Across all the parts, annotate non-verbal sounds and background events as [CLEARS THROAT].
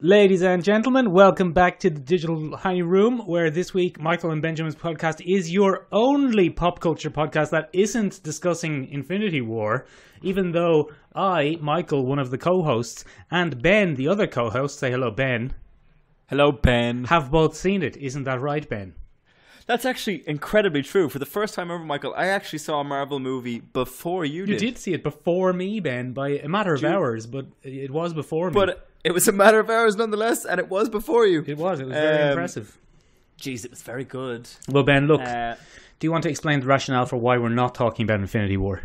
Ladies and gentlemen, welcome back to the Digital Honey Room, where this week Michael and Benjamin's podcast is your only pop culture podcast that isn't discussing Infinity War, even though I, Michael, one of the co hosts, and Ben, the other co host, say hello, Ben, Hello, Ben. have both seen it. Isn't that right, Ben? That's actually incredibly true. For the first time ever, Michael, I actually saw a Marvel movie before you, did. You did see it before me, Ben, by a matter of you- hours, but it was before me. But it was a matter of hours nonetheless, and it was before you. it was. It was very Um, impressive. Jeez, it was very good. Well, Ben, look, Uh, do you want to explain the rationale for why we're not talking about Infinity War?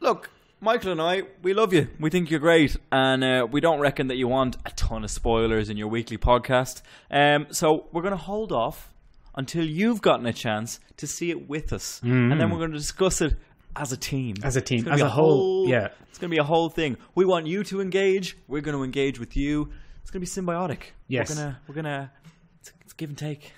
look, Michael and I, we love you. We think you're great, and uh, we don't reckon that you want a ton of spoilers in your weekly podcast. Um, so we're going to hold off until you've gotten a chance to see it with us, and then we're going to discuss it as a team. As a team, as be a whole, yeah. It's going to be a whole thing. We want you to engage. We're going to engage with you. It's going to be symbiotic. Yes. We're gonna. We're gonna. It's, it's give and take.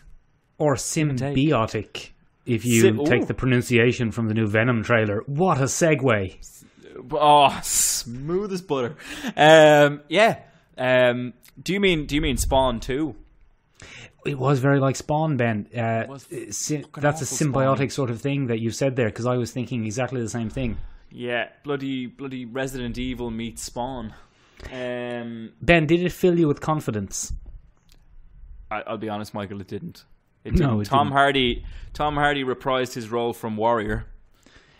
or symbiotic if you Sim- take the pronunciation from the new Venom trailer. What a segue! Oh, smooth as butter. Um, yeah. Um, do you mean? Do you mean Spawn too? It was very like Spawn, Ben. Uh, uh, sy- that's a symbiotic Spawn. sort of thing that you said there because I was thinking exactly the same thing. Yeah. Bloody, bloody Resident Evil meets Spawn. Um, Ben, did it fill you with confidence? I, I'll be honest, Michael. It didn't. It didn't. it Tom didn't. Hardy. Tom Hardy reprised his role from Warrior,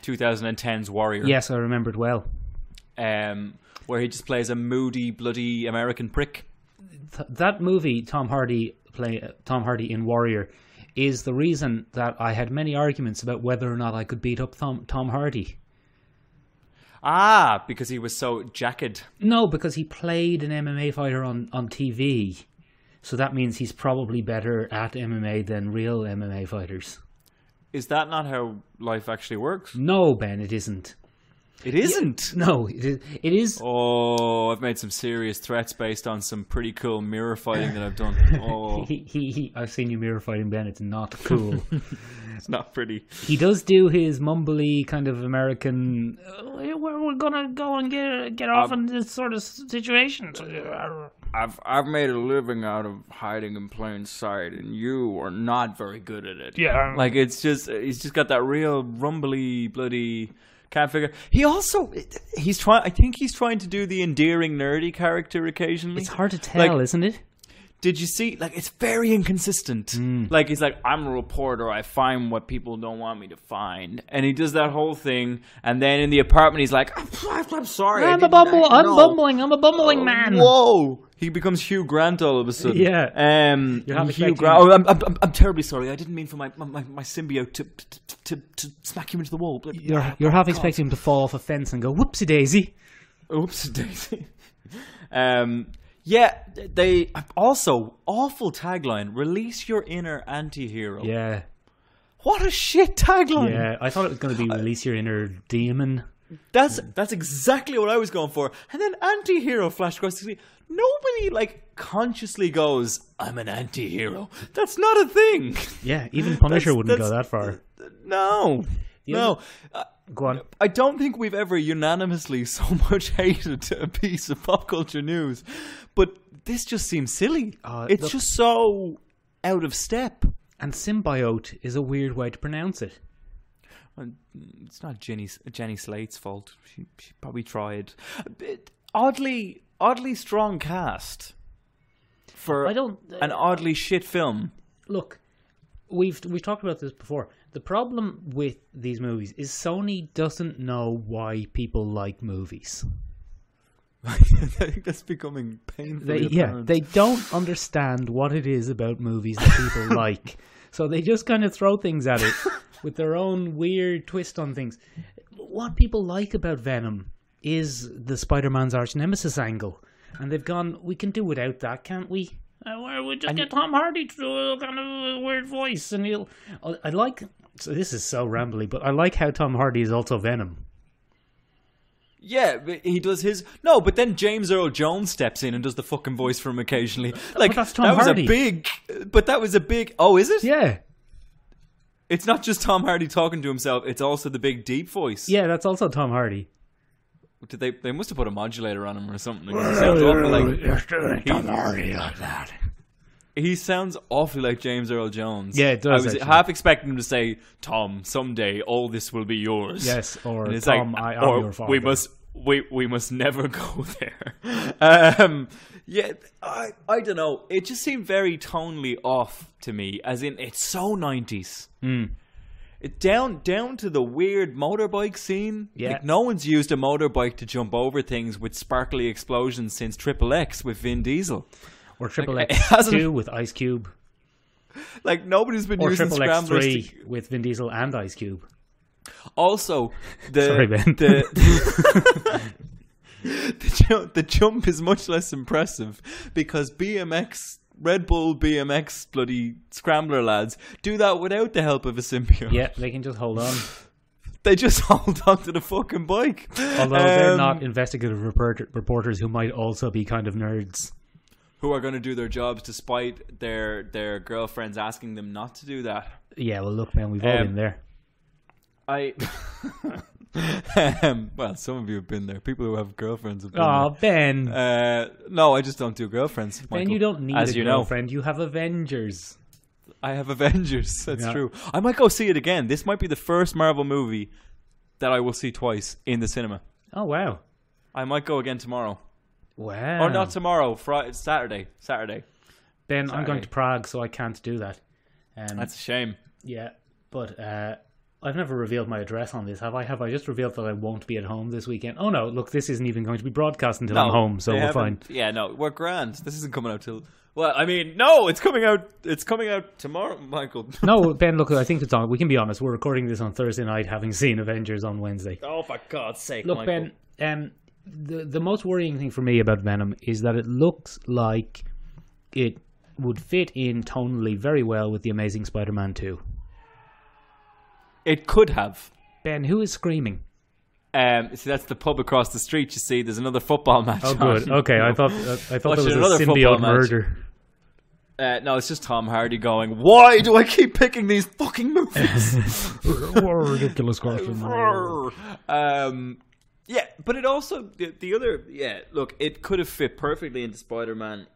2010's Warrior. Yes, I remembered well. um, where he just plays a moody, bloody American prick. Th- that movie, Tom Hardy play uh, Tom Hardy in Warrior, is the reason that I had many arguments about whether or not I could beat up Tom, Tom Hardy. Ah, because he was so jacked. No, because he played an MMA fighter on, on TV. So that means he's probably better at MMA than real MMA fighters. Is that not how life actually works? No, Ben, it isn't. It isn't. No, it is. It is Oh, I've made some serious threats based on some pretty cool mirror fighting that I've done. [LAUGHS] Oh, he, he, he, I've seen you mirror fighting Ben. It's not cool. [LAUGHS] it's not pretty. he does do his mumbly kind of American. "Uh, we're, we're gonna go and get get off in this sort of situation. I've I've made a living out of hiding in plain sight, and you are not very good at it. Yeah. like it's just he's just got that real rumbly bloody. Can't figure. He also he's trying. I think he's trying to do the endearing nerdy character occasionally. It's hard to tell, Like- isn't it? Did you see? Like, it's very inconsistent. Mm. Like, he's like, I'm a reporter. I find what people don't want me to find, and he does that whole thing. And then in the apartment, he's like, I'm, I'm sorry. I I'm a didn't- bumble. I- I'm bumbling. I'm a bumbling man. Whoa! He becomes Hugh Grant all of a sudden. Yeah. Um. You're half Hugh expecting- Grant. Oh, I'm, I'm, I'm, terribly sorry. I didn't mean for my my, my, symbiote to, to to to smack you into the wall. You're you're half expecting him to fall off a fence and go whoopsie daisy. Oops, Daisy. um, yeah, they also awful tagline: "Release your inner anti-hero." Yeah, What a shit tagline. yeah. I thought it was going to be release your inner demon. That's that's exactly what I was going for. And then anti-hero flashed across the screen. Nobody like consciously goes, "I'm an anti-hero." That's not a thing. Yeah, even Punisher That's- wouldn't go that far. No, no. Uh, Go on. I don't think we've ever unanimously [LAUGHS] so much hated a piece of pop culture news, but this just seems silly. Uh, it's look- just so out of step. And symbiote is a weird way to pronounce it. It's not Jenny Jenny Slate's fault. She, she probably tried. A bit oddly, oddly strong cast for I don't uh, an oddly shit film. look. We've we've talked about this before. The problem with these movies is Sony doesn't know why people like movies. [LAUGHS] I think that's becoming painfully They, yeah, they don't understand what it is about movies that people [LAUGHS] like. So they just kind of throw things at it [LAUGHS] with their own weird twist on things. What people like about Venom is the Spider-Man's arch nemesis angle. And they've gone, we can do without that, can't we? Uh, why we just get Tom Hardy to do a kind of a weird voice, and he'll. I I like. So this is so rambly, but I like how Tom Hardy is also Venom. Yeah, but he does his no, but then James Earl Jones steps in and does the fucking voice for him occasionally. Like that's Tom that was Hardy. a big, but that was a big. Oh, is it? Yeah, It's not just Tom Hardy talking to himself; it's also the big deep voice. yeah, that's also Tom Hardy. Did they? They must have put a modulator on him or something. because He sounds awful like like that. he sounds awfully like James Earl Jones. Yeah, it does, I was actually. half expecting him to say, "Tom, someday all this will be yours." Yes, or it's Tom, like, I am or your father. we must we we must never [LAUGHS] go there. Um, yeah, I I don't know. It just seemed very tonally off to me. As in, it's so nineties. Hmm. It down down to the weird motorbike scene. Yeah. Like, no one's used a motorbike to jump over things with sparkly explosions since Triple X with Vin Diesel. Or Triple Like, X [LAUGHS] two with Ice Cube, Like nobody's been or using Triple X scramblers. three to- with Vin Diesel and Ice Cube. Also, the Sorry, Ben. the [LAUGHS] [LAUGHS] the, jump, the jump is much less impressive because BMX Red Bull BMX bloody scrambler lads do that without the help of a symbiote. Yeah, they can just hold on. [LAUGHS] They just [LAUGHS] hold on to the fucking bike. Although they're Um, not investigative reporter, reporters who might also be kind of nerds. who are going to do their jobs despite their their girlfriends asking them not to do that. Yeah, well, look, man, we've all Um, been there. I [LAUGHS] um, [LAUGHS] well, some of you have been there. People who have girlfriends have been Oh, Ben. Uh, no, I just don't do girlfriends. Ben, Michael, you don't need as a you know. girlfriend. You have Avengers. I have Avengers. [LAUGHS] That's Yeah. true. I might go see it again. This might be the first Marvel movie that I will see twice in the cinema. Oh, wow. I might go again tomorrow, Wow. or not tomorrow. Friday, Saturday. Saturday. Ben, I'm going to Prague, so I can't do that. Um, That's a shame. Yeah, but uh, I've never revealed my address on this, have I? Have I just revealed that I won't be at home this weekend? Oh no, look, this isn't even going to be broadcast until I'm home, so we're fine. Yeah, no, we're grand. This isn't coming out till. Well, I mean, no, it's coming out. It's coming out tomorrow, Michael. [LAUGHS] No, Ben, look, I think it's on. We can be honest. We're recording this on Thursday night, having seen Avengers on Wednesday. oh, for God's sake, Look, Michael. Ben, um, the the most worrying thing for me about Venom is that it looks like it would fit in tonally very well with the Amazing Spider-Man Two. It could have. Ben, who is screaming? Um, see, that's the pub across the street. You see, there's another football match. Oh, good. on. [LAUGHS] Okay, I thought uh, I thought Watching there another was a football symbiote match. murder. Uh, no, it's just Tom Hardy going. Why do I keep picking these fucking movies? [LAUGHS] [LAUGHS] what a ridiculous question. um, yeah, but it also the, the other yeah. Look, it could have fit perfectly into Spider Man.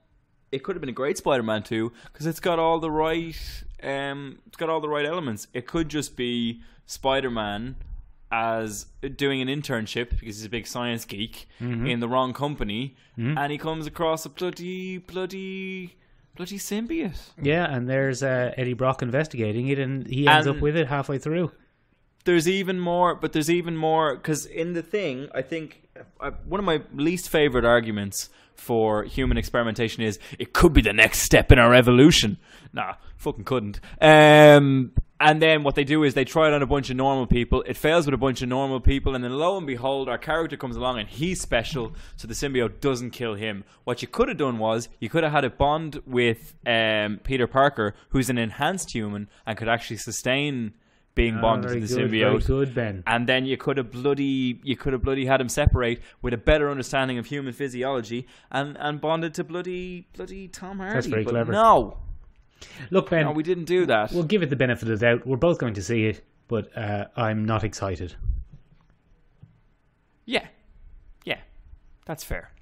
It could have been a great Spider Man too because it's got all the right um, it's got all the right elements. It could just be Spider Man as doing an internship because he's a big science geek in the wrong company, and he comes across a bloody bloody bloody symbiote. Yeah, and there's uh, Eddie Brock investigating it, and he ends And- up with it halfway through. there's even more, but there's even more because in the thing, I think one of my least favorite arguments for human experimentation is it could be the next step in our evolution. Nah, fucking couldn't. Um, and then what they do is they try it on a bunch of normal people. It fails with a bunch of normal people, and then lo and behold, our character comes along and he's special, so the symbiote doesn't kill him. What you could have done was you could have had a bond with um, Peter Parker, who's an enhanced human and could actually sustain being bonded Ah, to the good, symbiote good, Ben. and then you could have bloody you could have bloody had him separate with a better understanding of human physiology and and bonded to bloody bloody Tom Hardy. That's very but clever. No, Look, Ben, no, we didn't do that. we'll give it the benefit of the doubt. We're both going to see it, but uh, I'm not excited. yeah, yeah, that's fair.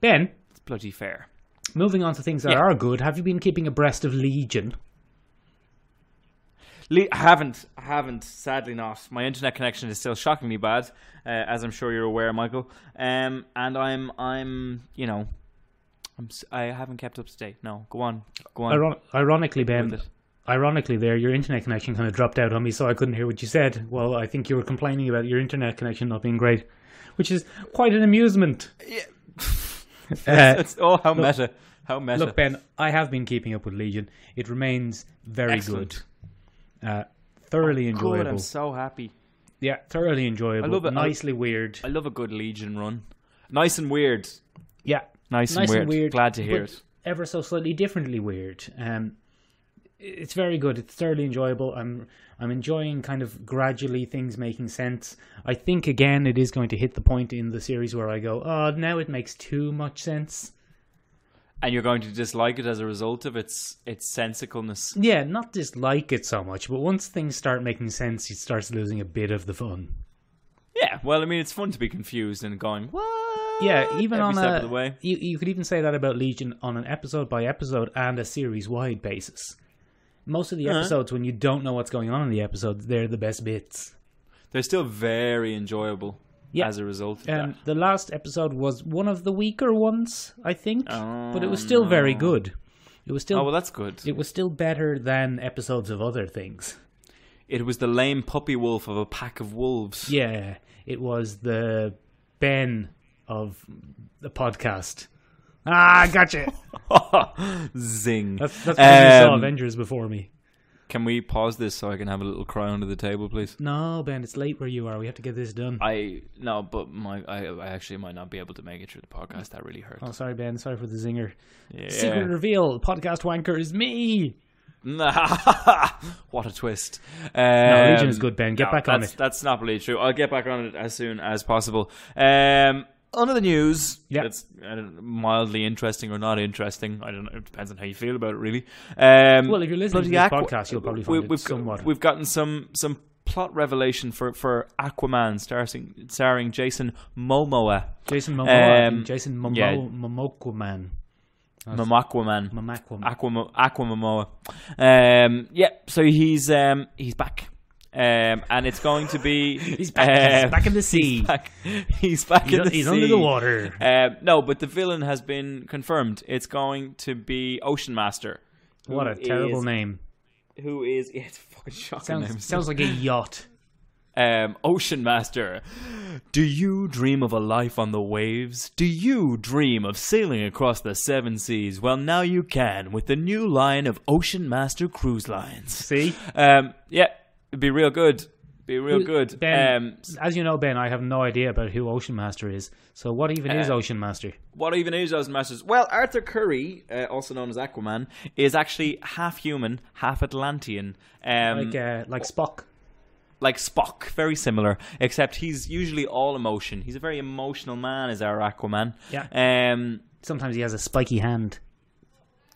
Ben, It's bloody fair. moving on to things that Yeah. are good. Have you been keeping abreast of Legion? Le- I haven't, I haven't. Sadly, not. My internet connection is still shockingly bad, uh, as I'm sure you're aware, Michael. Um, and I'm, I'm, you know, I'm, I haven't kept up to date. No, go on, go on. Iron- ironically, Ben, ironically, there your internet connection kind of dropped out on me, so I couldn't hear what you said. Well, I think you were complaining about your internet connection not being great, which is quite an amusement. [LAUGHS] Uh, It's, [LAUGHS] oh, how meta, how meta. Look, Ben, I have been keeping up with Legion. It remains very Excellent. good. Uh, thoroughly Good, enjoyable. I'm so happy. Yeah, thoroughly enjoyable. I love it. I- Nicely weird. I love a good Legion run. Nice and weird. yeah, Nice, nice and, weird. Glad to hear it. Ever so slightly differently weird. Um, it's very good. It's thoroughly enjoyable. I'm I'm enjoying kind of gradually things making sense. I think again it is going to hit the point in the series where I go, oh, now it makes too much sense. And you're going to dislike it as a result of its its sensicalness. Yeah, not dislike it so much, but once things start making sense, it starts losing a bit of the fun. Yeah, well, I mean, it's fun to be confused and going, what? Yeah, even Every on step a of the way. You, you could even say that about Legion on an episode by episode and a series wide basis. Most of the Uh-huh. episodes, when you don't know what's going on in the episodes, they're the best bits. They're still very enjoyable Yeah. as a result of And that. the last episode was one of the weaker ones, I think, but it was Oh, still very good. It was still Oh, well, that's good. it was still better than episodes of other things. It was the lame puppy wolf of a pack of wolves. Yeah, it was the Ben of the podcast. Ah, gotcha. [LAUGHS] Zing. That's that's because you saw Um, Avengers before me. Can we pause this so I can have a little cry under the table, please? No, Ben, it's late where you are. We have to get this done. I no, but my I, I actually might not be able to make it through the podcast. That really hurts. Oh, sorry, Ben. Sorry for the zinger. Yeah. Secret reveal: podcast wanker is me. [LAUGHS] what a twist! No, Um, Legion is good, Ben. Get no, back on that's, it. That's not really true. I'll get back on it as soon as possible. Um, under the news, Yeah. it's I don't know, mildly interesting or not interesting. I don't know. It depends on how you feel about it, really. Um, Well, if you're listening to bloody this podcast, you'll probably find it we've, somewhat- We've gotten some some plot revelation for for Aquaman, starring starring Jason Momoa, Jason Momoa. Um, and Jason Momo yeah. Momoquaman. Momaquaman. Momaquaman. Aquam Aquamomoa. Um, yeah, so he's um, he's back, um, and it's going to be [LAUGHS] He's back. he's um, back in the [LAUGHS] sea. back. He's back He's, in the sea. he's sea. under the water. Um, no, but the villain has been confirmed. It's going to be Ocean Master. What a terrible is- name. Who is? Yeah, [LAUGHS] it's fucking shocking name. Sounds sounds like a yacht. um, Ocean Master. Do you dream of a life on the waves? Do you dream of sailing across the seven seas? Well, now you can with the new line of Ocean Master Cruise Lines. See, Um, yeah, it'd be real good. Be real good. Ben, Um, as you know, Ben, I have no idea about who Ocean Master is. So, what even is Uh, Ocean Master? what even is Ocean Masters? Well, Arthur Curry, uh, also known as Aquaman, is actually half human, half Atlantean. Um, Like, uh, like Spock. like Spock, very similar, except he's usually all emotion. He's a very emotional man, is our Aquaman. Yeah. Um. Sometimes he has a spiky hand.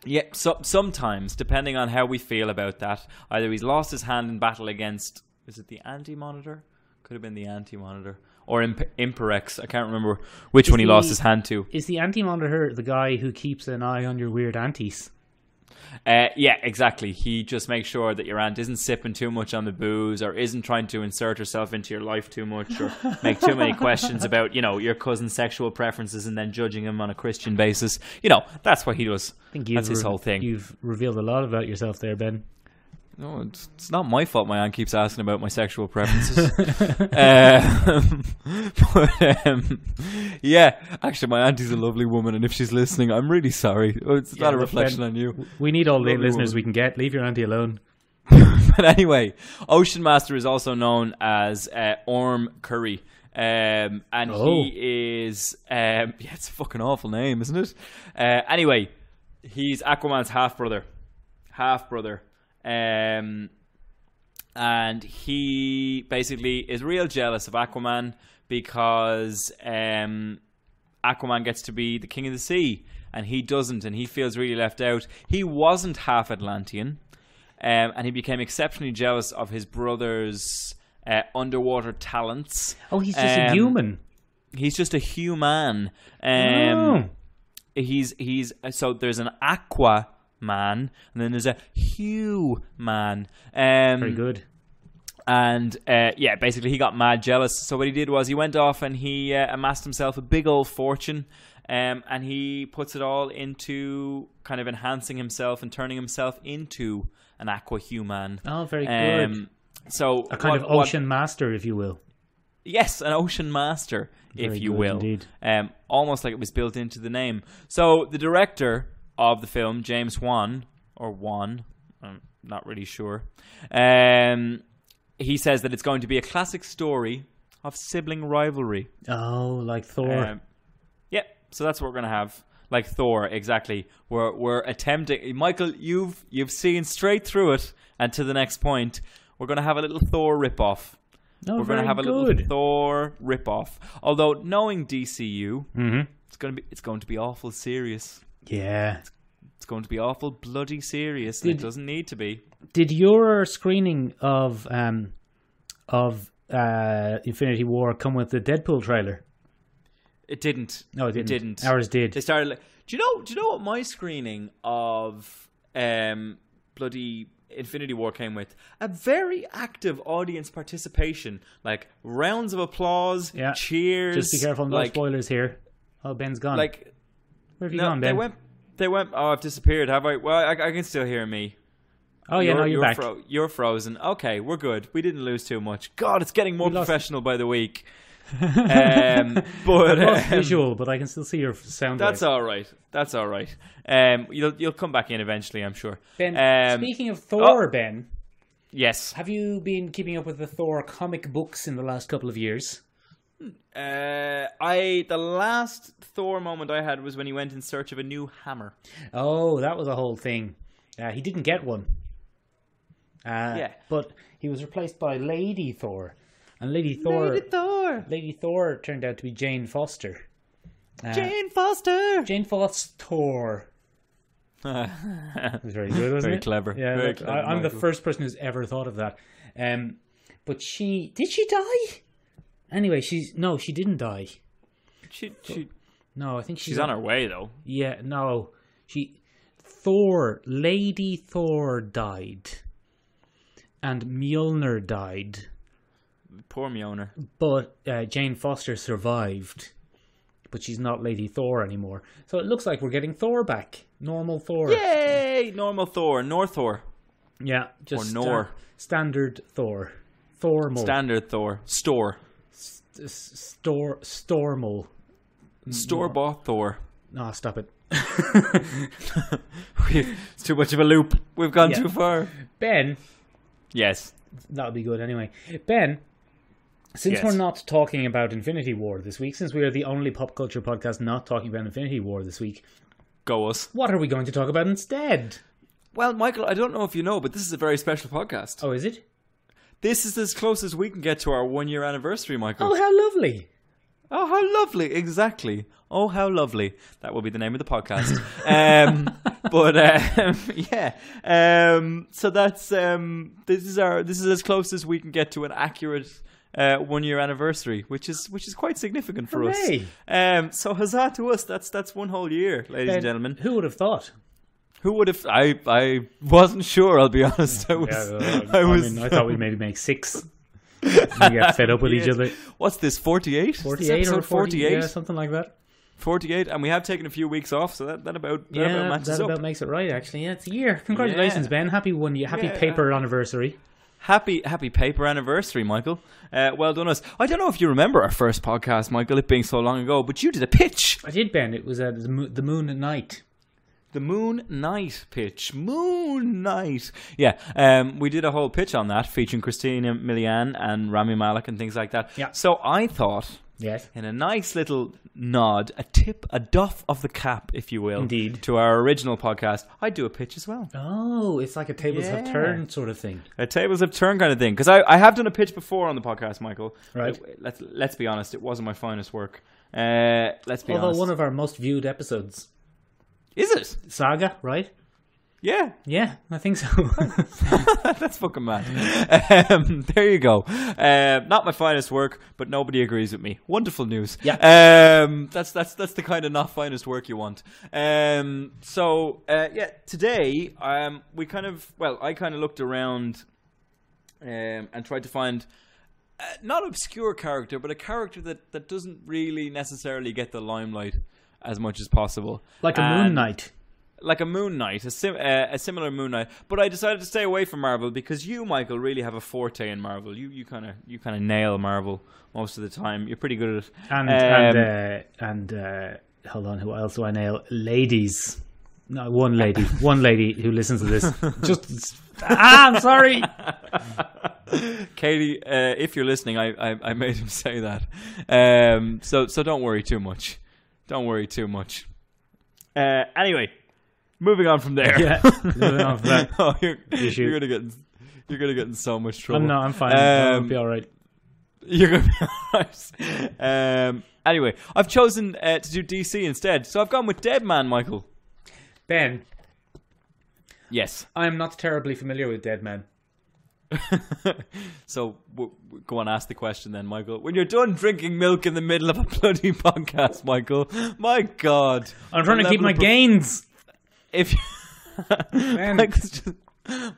Yeah. So sometimes, depending on how we feel about that, either he's lost his hand in battle against is it the Anti Monitor? Could have been the Anti Monitor or Imp- Imperiex. I can't remember which Is one he lost his hand to. Is the Anti Monitor the guy who keeps an eye on your weird aunties? Uh, yeah, exactly. He just makes sure that your aunt isn't sipping too much on the booze or isn't trying to insert herself into your life too much or [LAUGHS] make too many questions about, you know, your cousin's sexual preferences and then judging him on a Christian basis. You know, that's what he does. I think That's his re- whole thing. You've revealed a lot about yourself there, Ben. No, it's, it's not my fault my aunt keeps asking about my sexual preferences. [LAUGHS] um, [LAUGHS] but, um, yeah, actually, my auntie's a lovely woman, and if she's listening, I'm really sorry. Oh, It's Yeah, not a reflection Ben, on you. We need all the listeners woman. we can get. Leave your auntie alone. [LAUGHS] but anyway, Ocean Master is also known as uh, Orm Curry. Um, and Oh. he is, um, yeah, it's a fucking awful name, isn't it? Uh, anyway, he's Aquaman's half brother. Half brother. Um, and he basically is real jealous of Aquaman because um, Aquaman gets to be the king of the sea and he doesn't, and he feels really left out. He wasn't half Atlantean, um, and he became exceptionally jealous of his brother's uh, underwater talents. Oh, he's just a Um, human. He's just a human. Um, oh. he's he's so there's an aqua man and then there's a Hugh man um Very good. and uh, yeah basically he got mad jealous so what he did was he went off and he uh, amassed himself a big old fortune um, and he puts it all into kind of enhancing himself and turning himself into an aqua human Oh, very good. um, so a kind what- of what- ocean master, if you will. Yes, an ocean master, Very if you good will. indeed. Um, almost like it was built into the name. So the director of the film, James Wan, or Wan, I'm not really sure. Um, he says that it's going to be a classic story of sibling rivalry. Oh, like Thor. Um, yeah, so that's what we're gonna have. Like Thor, exactly. We're we're attempting. Michael, you've you've seen straight through it and to the next point. We're gonna have a little Thor ripoff. oh, We're going to very have a little Thor ripoff. Although knowing DCU, hmm it's going to be it's going to be awful serious. Yeah. It's going to be awful bloody serious. Did- it doesn't need to be. Did your screening of um of uh, Infinity War come with the Deadpool trailer? It didn't. No, it didn't. didn't. Ours did. They started. Like, do you know? Do you know what my screening of um bloody Infinity War came with? A very active audience participation, like rounds of applause, Yeah. cheers. Just be careful, no like, spoilers here. Oh, Ben's gone. Like Where have you no, gone, they Ben? went. They went. Oh, I've disappeared. Have I? Well, I, I can still hear me. oh, yeah, no, you're, back. Fro- you're frozen. Okay, we're good. We didn't lose too much. God, it's getting more We lost- professional by the week. [LAUGHS] um, but Lost um, visual, but I can still see your sound. That's wave. all right. That's all right. Um, you'll you'll come back in eventually, I'm sure. Ben, um, speaking of Thor, oh. Ben, Yes. have you been keeping up with the Thor comic books in the last couple of years? Uh, I the last Thor moment I had was when he went in search of a new hammer. Oh, that was a whole thing. Uh, he didn't get one. Uh, Yeah. But he was replaced by Lady Thor. And Lady Thor Thor. Lady Thor turned out to be Jane Foster. Uh, Jane Foster. Jane Foster. [LAUGHS] It was very good, wasn't Very it? clever. Yeah, Very that- clever, I, I'm the first person who's ever thought of that. Um, but she did she die? Anyway, she's no, she didn't die. she, she, No, I think she's, she's on her way though. Yeah, no, she Thor, Lady Thor died, and Mjolnir died, Poor Mjolnir. but uh, Jane Foster survived. But she's not Lady Thor anymore. So it looks like we're getting Thor back, normal Thor. Yay! Normal Thor. Nor Thor. Yeah, just Or Nor. standard Thor, Thormal, Standard Thor. Store. S- Stor, Stormal. Mm, Store bought Thor. No, stop it. [LAUGHS] it's too much of a loop. We've gone Yeah. too far. Ben, Yes. that would be good anyway. Ben, since Yes. we're not talking about Infinity War this week, since we are the only pop culture podcast not talking about Infinity War this week, Go us. what are we going to talk about instead? Well, Michael, I don't know if you know, but this is a very special podcast. Oh, is it? This is as close as we can get to our one year anniversary, Michael. Oh, how lovely! Oh, how lovely. Exactly. Oh, how lovely. That will be the name of the podcast. [LAUGHS] um, but um, [LAUGHS] yeah. Um, so that's um, this is our this is as close as we can get to an accurate uh, one year anniversary, which is which is quite significant for Hooray. us. Um, so huzzah to us. That's that's one whole year, ladies and gentlemen. who would have thought? Who would have? I I wasn't sure. I'll be [LAUGHS] honest. I was. Yeah, uh, I I, was. mean, I thought we'd maybe make six. and get fed up with each [LAUGHS] other. What's this? Forty-eight. Forty-eight or 48? yeah, something like that. 48 and we have taken a few weeks off so that, that about that Yeah, about that, matches up about makes it right. Actually, yeah, it's a year. Congratulations, Yeah. Ben. Happy one year. Happy Yeah. paper anniversary. happy happy paper anniversary michael uh, well done us i don't know if you remember our first podcast michael it being so long ago but you did a pitch I did, Ben. It was uh, the moon at night. The Moon Knight pitch Moon Knight yeah um, we did a whole pitch on that featuring christina milian and rami malek and things like that Yeah. so i thought Yes. in a nice little nod, a tip, a doff of the cap, if you will, Indeed. to our original podcast, I'd do a pitch as well. Oh, it's like a tables have turned sort of thing. A tables have turned kind of thing. Because I, I have done a pitch before on the podcast, Michael. Right. Let's let's be honest, it wasn't my finest work. Uh, let's be Although honest. one of our most viewed episodes, Is it? Saga, right? Yeah, Yeah, I think so. [LAUGHS] that's fucking mad. Um, there you go. Uh, not my finest work, but nobody agrees with me. Wonderful news. Yeah. Um, that's that's that's the kind of not finest work you want. Um, so uh, yeah, today um, we kind of well, I kind of looked around um, and tried to find. Uh, not obscure character, but a character that, that doesn't really necessarily get the limelight as much as possible. like a moon And- knight. like a Moon Knight, a, sim- uh, a similar Moon Knight. But I decided to stay away from Marvel because you, Michael, really have a forte in Marvel. You you kind of you kind of nail Marvel most of the time. You're pretty good at it. And Um, and uh, and uh, hold on, who else do I nail? Ladies. No, one lady, [LAUGHS] one lady who listens to this. Just ah, I'm sorry. [LAUGHS] Katie, uh, if you're listening, I, I I made him say that. Um, so so don't worry too much. Don't worry too much. Uh, anyway, moving on from there. Yeah, moving on from that. [LAUGHS] oh, you're, shoot. you're gonna get in, you're gonna get in so much trouble. I'm no, I'm fine. I'll Um, be all right. You're gonna be [LAUGHS] alright. Um, anyway, I've chosen uh, to do DC instead, so I've gone with Dead Man, Michael. Ben, Yes. I'm not terribly familiar with Dead Man. [LAUGHS] so w- w- go on, ask the question then, Michael. When you're done drinking milk in the middle of a bloody [LAUGHS] podcast, Michael, my God, I'm trying to keep my of prof- gains. If [LAUGHS] Michael's just,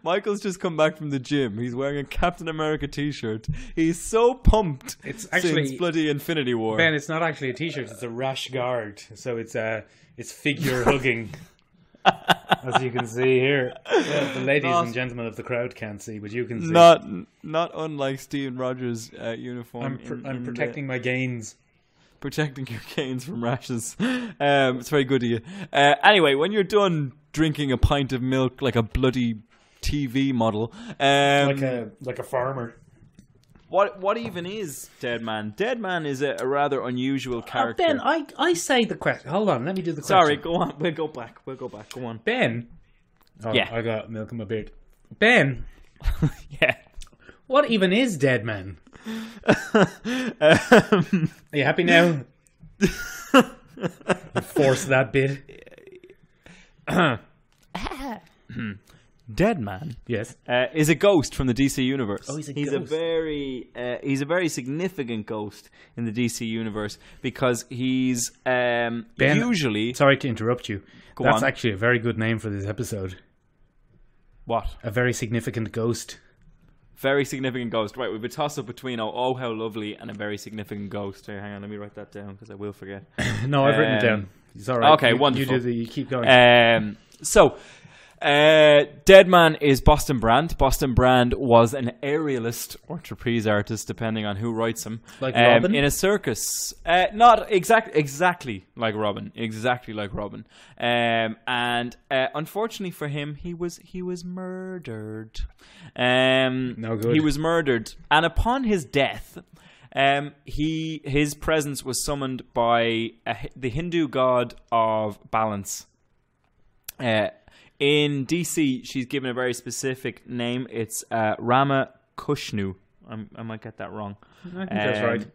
Michael's just come back from the gym, he's wearing a Captain America T-shirt. He's so pumped. It's actually- since bloody Infinity War. Ben, it's not actually a t-shirt; it's a rash guard. So it's uh, it's figure hugging. [LAUGHS] As you can see here, Well, the ladies Not- and gentlemen of the crowd can't see, but you can see. Not not unlike Steven Rogers' uh, uniform. I'm, pr- in- I'm in the- protecting my gains. protecting your gains from rashes. Um, it's very good of you. Uh, anyway, when you're done drinking a pint of milk like a bloody TV model, um, like a like a farmer. What what even is Dead Man? Dead Man is a, a rather unusual Uh, character. ben, I, I say the question. Hold on, let me do the question. Sorry, go on. We'll go back. We'll go back. Go on. Ben. Oh, Yeah. I got milk in my beard. Ben, [LAUGHS] Yeah. what even is Dead Man? Um, [LAUGHS] Are you happy now? Force that bit. [LAUGHS] [CLEARS THROAT] [CLEARS THROAT] Dead Man Yes. uh, is a ghost from the DC universe. Oh, he's a he's ghost. a very uh, he's a very significant ghost in the DC universe because he's um, Ben- usually Sorry to interrupt you. Go That's on. actually a very good name for this episode. what A very significant ghost. very significant ghost. Right, we've a toss up between oh, oh how lovely and a very significant ghost. Here, hang on, let me write that down because I will forget. [LAUGHS] No, I've written it Um, down. It's all right. okay, You- wonderful. You do the. You keep going. Um, so, uh, Dead Man is Boston Brand. Boston Brand was an aerialist or trapeze artist, depending on who writes him. Like um, Robin? in a circus. Uh, not exact, exactly like Robin. Exactly like Robin. Um, and uh, unfortunately for him, he was he was murdered. Um, No good. He was murdered, and upon his death. Um, he his presence was summoned by a, the Hindu god of balance. Uh, in DC, she's given a very specific name. It's uh, Rama Kushnu. I'm, I might get that wrong. I think that's Um, right.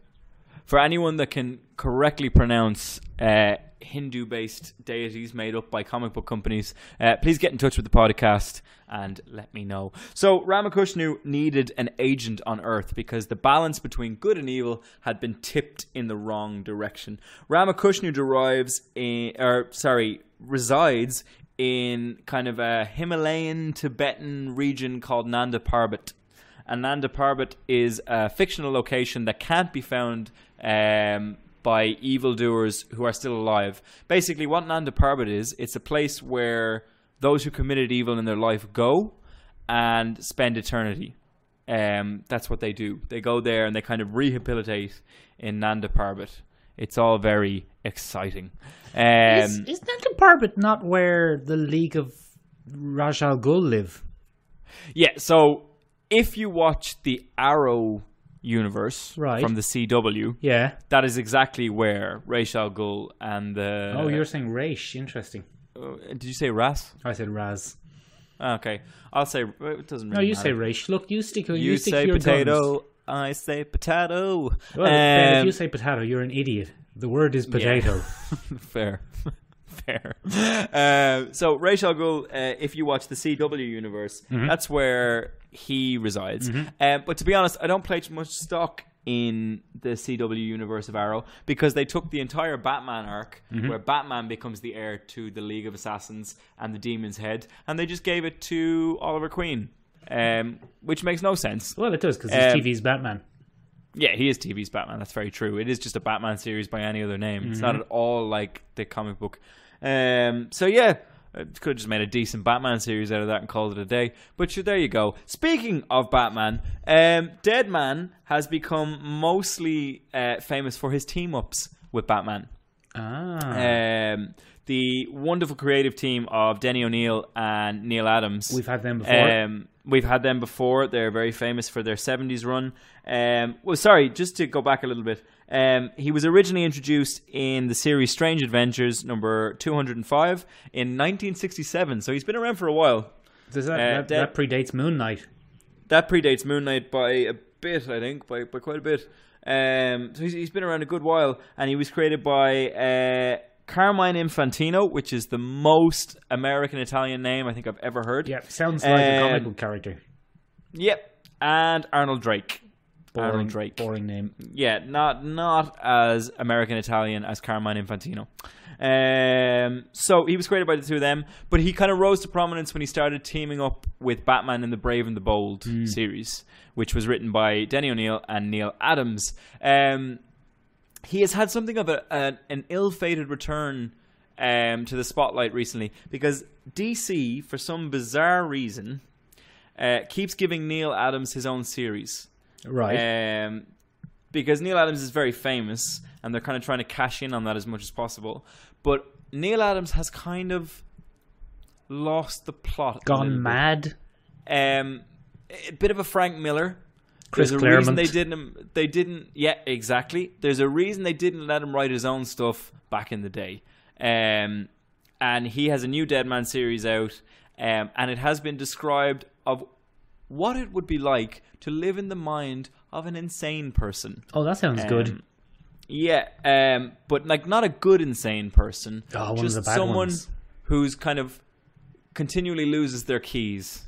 For anyone that can correctly pronounce uh, Hindu based deities made up by comic book companies, uh, please get in touch with the podcast and let me know. So, Ramakushnu needed an agent on Earth because the balance between good and evil had been tipped in the wrong direction. Ramakushnu derives in, or sorry, resides in kind of a Himalayan Tibetan region called Nanda Parbat. And Nanda Parbat is a fictional location that can't be found um, by evildoers who are still alive. Basically, what Nanda Parbat is, it's a place where those who committed evil in their life go and spend eternity. Um, that's what they do. They go there and they kind of rehabilitate in Nanda Parbat. It's all very exciting. Um, is, is Nanda Parbat not where the League of Ra's al Ghul live? Yeah, so if you watch the Arrow universe Right. from the CW, Yeah. that is exactly where Ra's al Ghul and the. oh, you're saying Raish. Interesting. Uh, did you say Ras? I said Raz. Okay, I'll say it doesn't. Really No, you matter. say Raish. Look, you stick. You, You stick say to your potato. guns. I say potato. Well, Ben, if Um, you say potato, you're an idiot. The word is potato. [LAUGHS] Fair. [LAUGHS] Fair. Uh, so, Ra's al Ghul, uh, if you watch the CW universe, Mm-hmm. that's where he resides. Um, but to be honest, I don't play too much stock in the CW universe of Arrow because they took the entire Batman arc, Mm-hmm. where Batman becomes the heir to the League of Assassins and the Demon's Head, and they just gave it to Oliver Queen, um, which makes no sense. Well, it does because Um, TV's Batman. Yeah, he is TV's Batman. That's very true. It is just a Batman series by any other name. It's not at all like the comic book. Um, so yeah, I could have just made a decent Batman series out of that and called it a day. But sure, there you go. Speaking of Batman, um, Dead Man has become mostly uh, famous for his team ups with Batman. Ah, Um, the wonderful creative team of Denny O'Neil and Neal Adams. we've had them before. Um, we've had them before. They're very famous for their 70s run. Um, well, sorry, just to go back a little bit. Um, he was originally introduced in the series Strange Adventures number 205 in 1967. So he's been around for a while. Does that, uh, that, that predates Moon Knight? That predates Moon Knight by a bit, I think, by, by quite a bit. Um, so he's, he's been around a good while, and he was created by uh, Carmine Infantino, which is the most American Italian name I think I've ever heard. Yeah, sounds like a comic Um, book character. Yep. and Arnold Drake. Boring, Arnold Drake. boring name. Yeah, not not as American Italian as Carmine Infantino. Um, so he was created by the two of them, but he kind of rose to prominence when he started teaming up with Batman in the Brave and the Bold series, which was written by Denny O'Neil and Neal Adams. Um, he has had something of a, an, an ill-fated return um, to the spotlight recently because DC, for some bizarre reason, uh, keeps giving Neal Adams his own series. Right. Um, because Neal Adams is very famous, and they're kind of trying to cash in on that as much as possible. But Neal Adams has kind of lost the plot. Gone bit. mad. Um, a bit of a Frank Miller. Chris There's a reason they didn't. They didn't. Yeah, exactly. There's a reason they didn't let him write his own stuff back in the day. Um, and he has a new Dead Man series out, um, and it has been described of what it would be like to live in the mind of an insane person. Oh, that sounds good. Um, Yeah, um, but like not a good insane person. Oh, one of just the bad someone ones. who's kind of continually loses their keys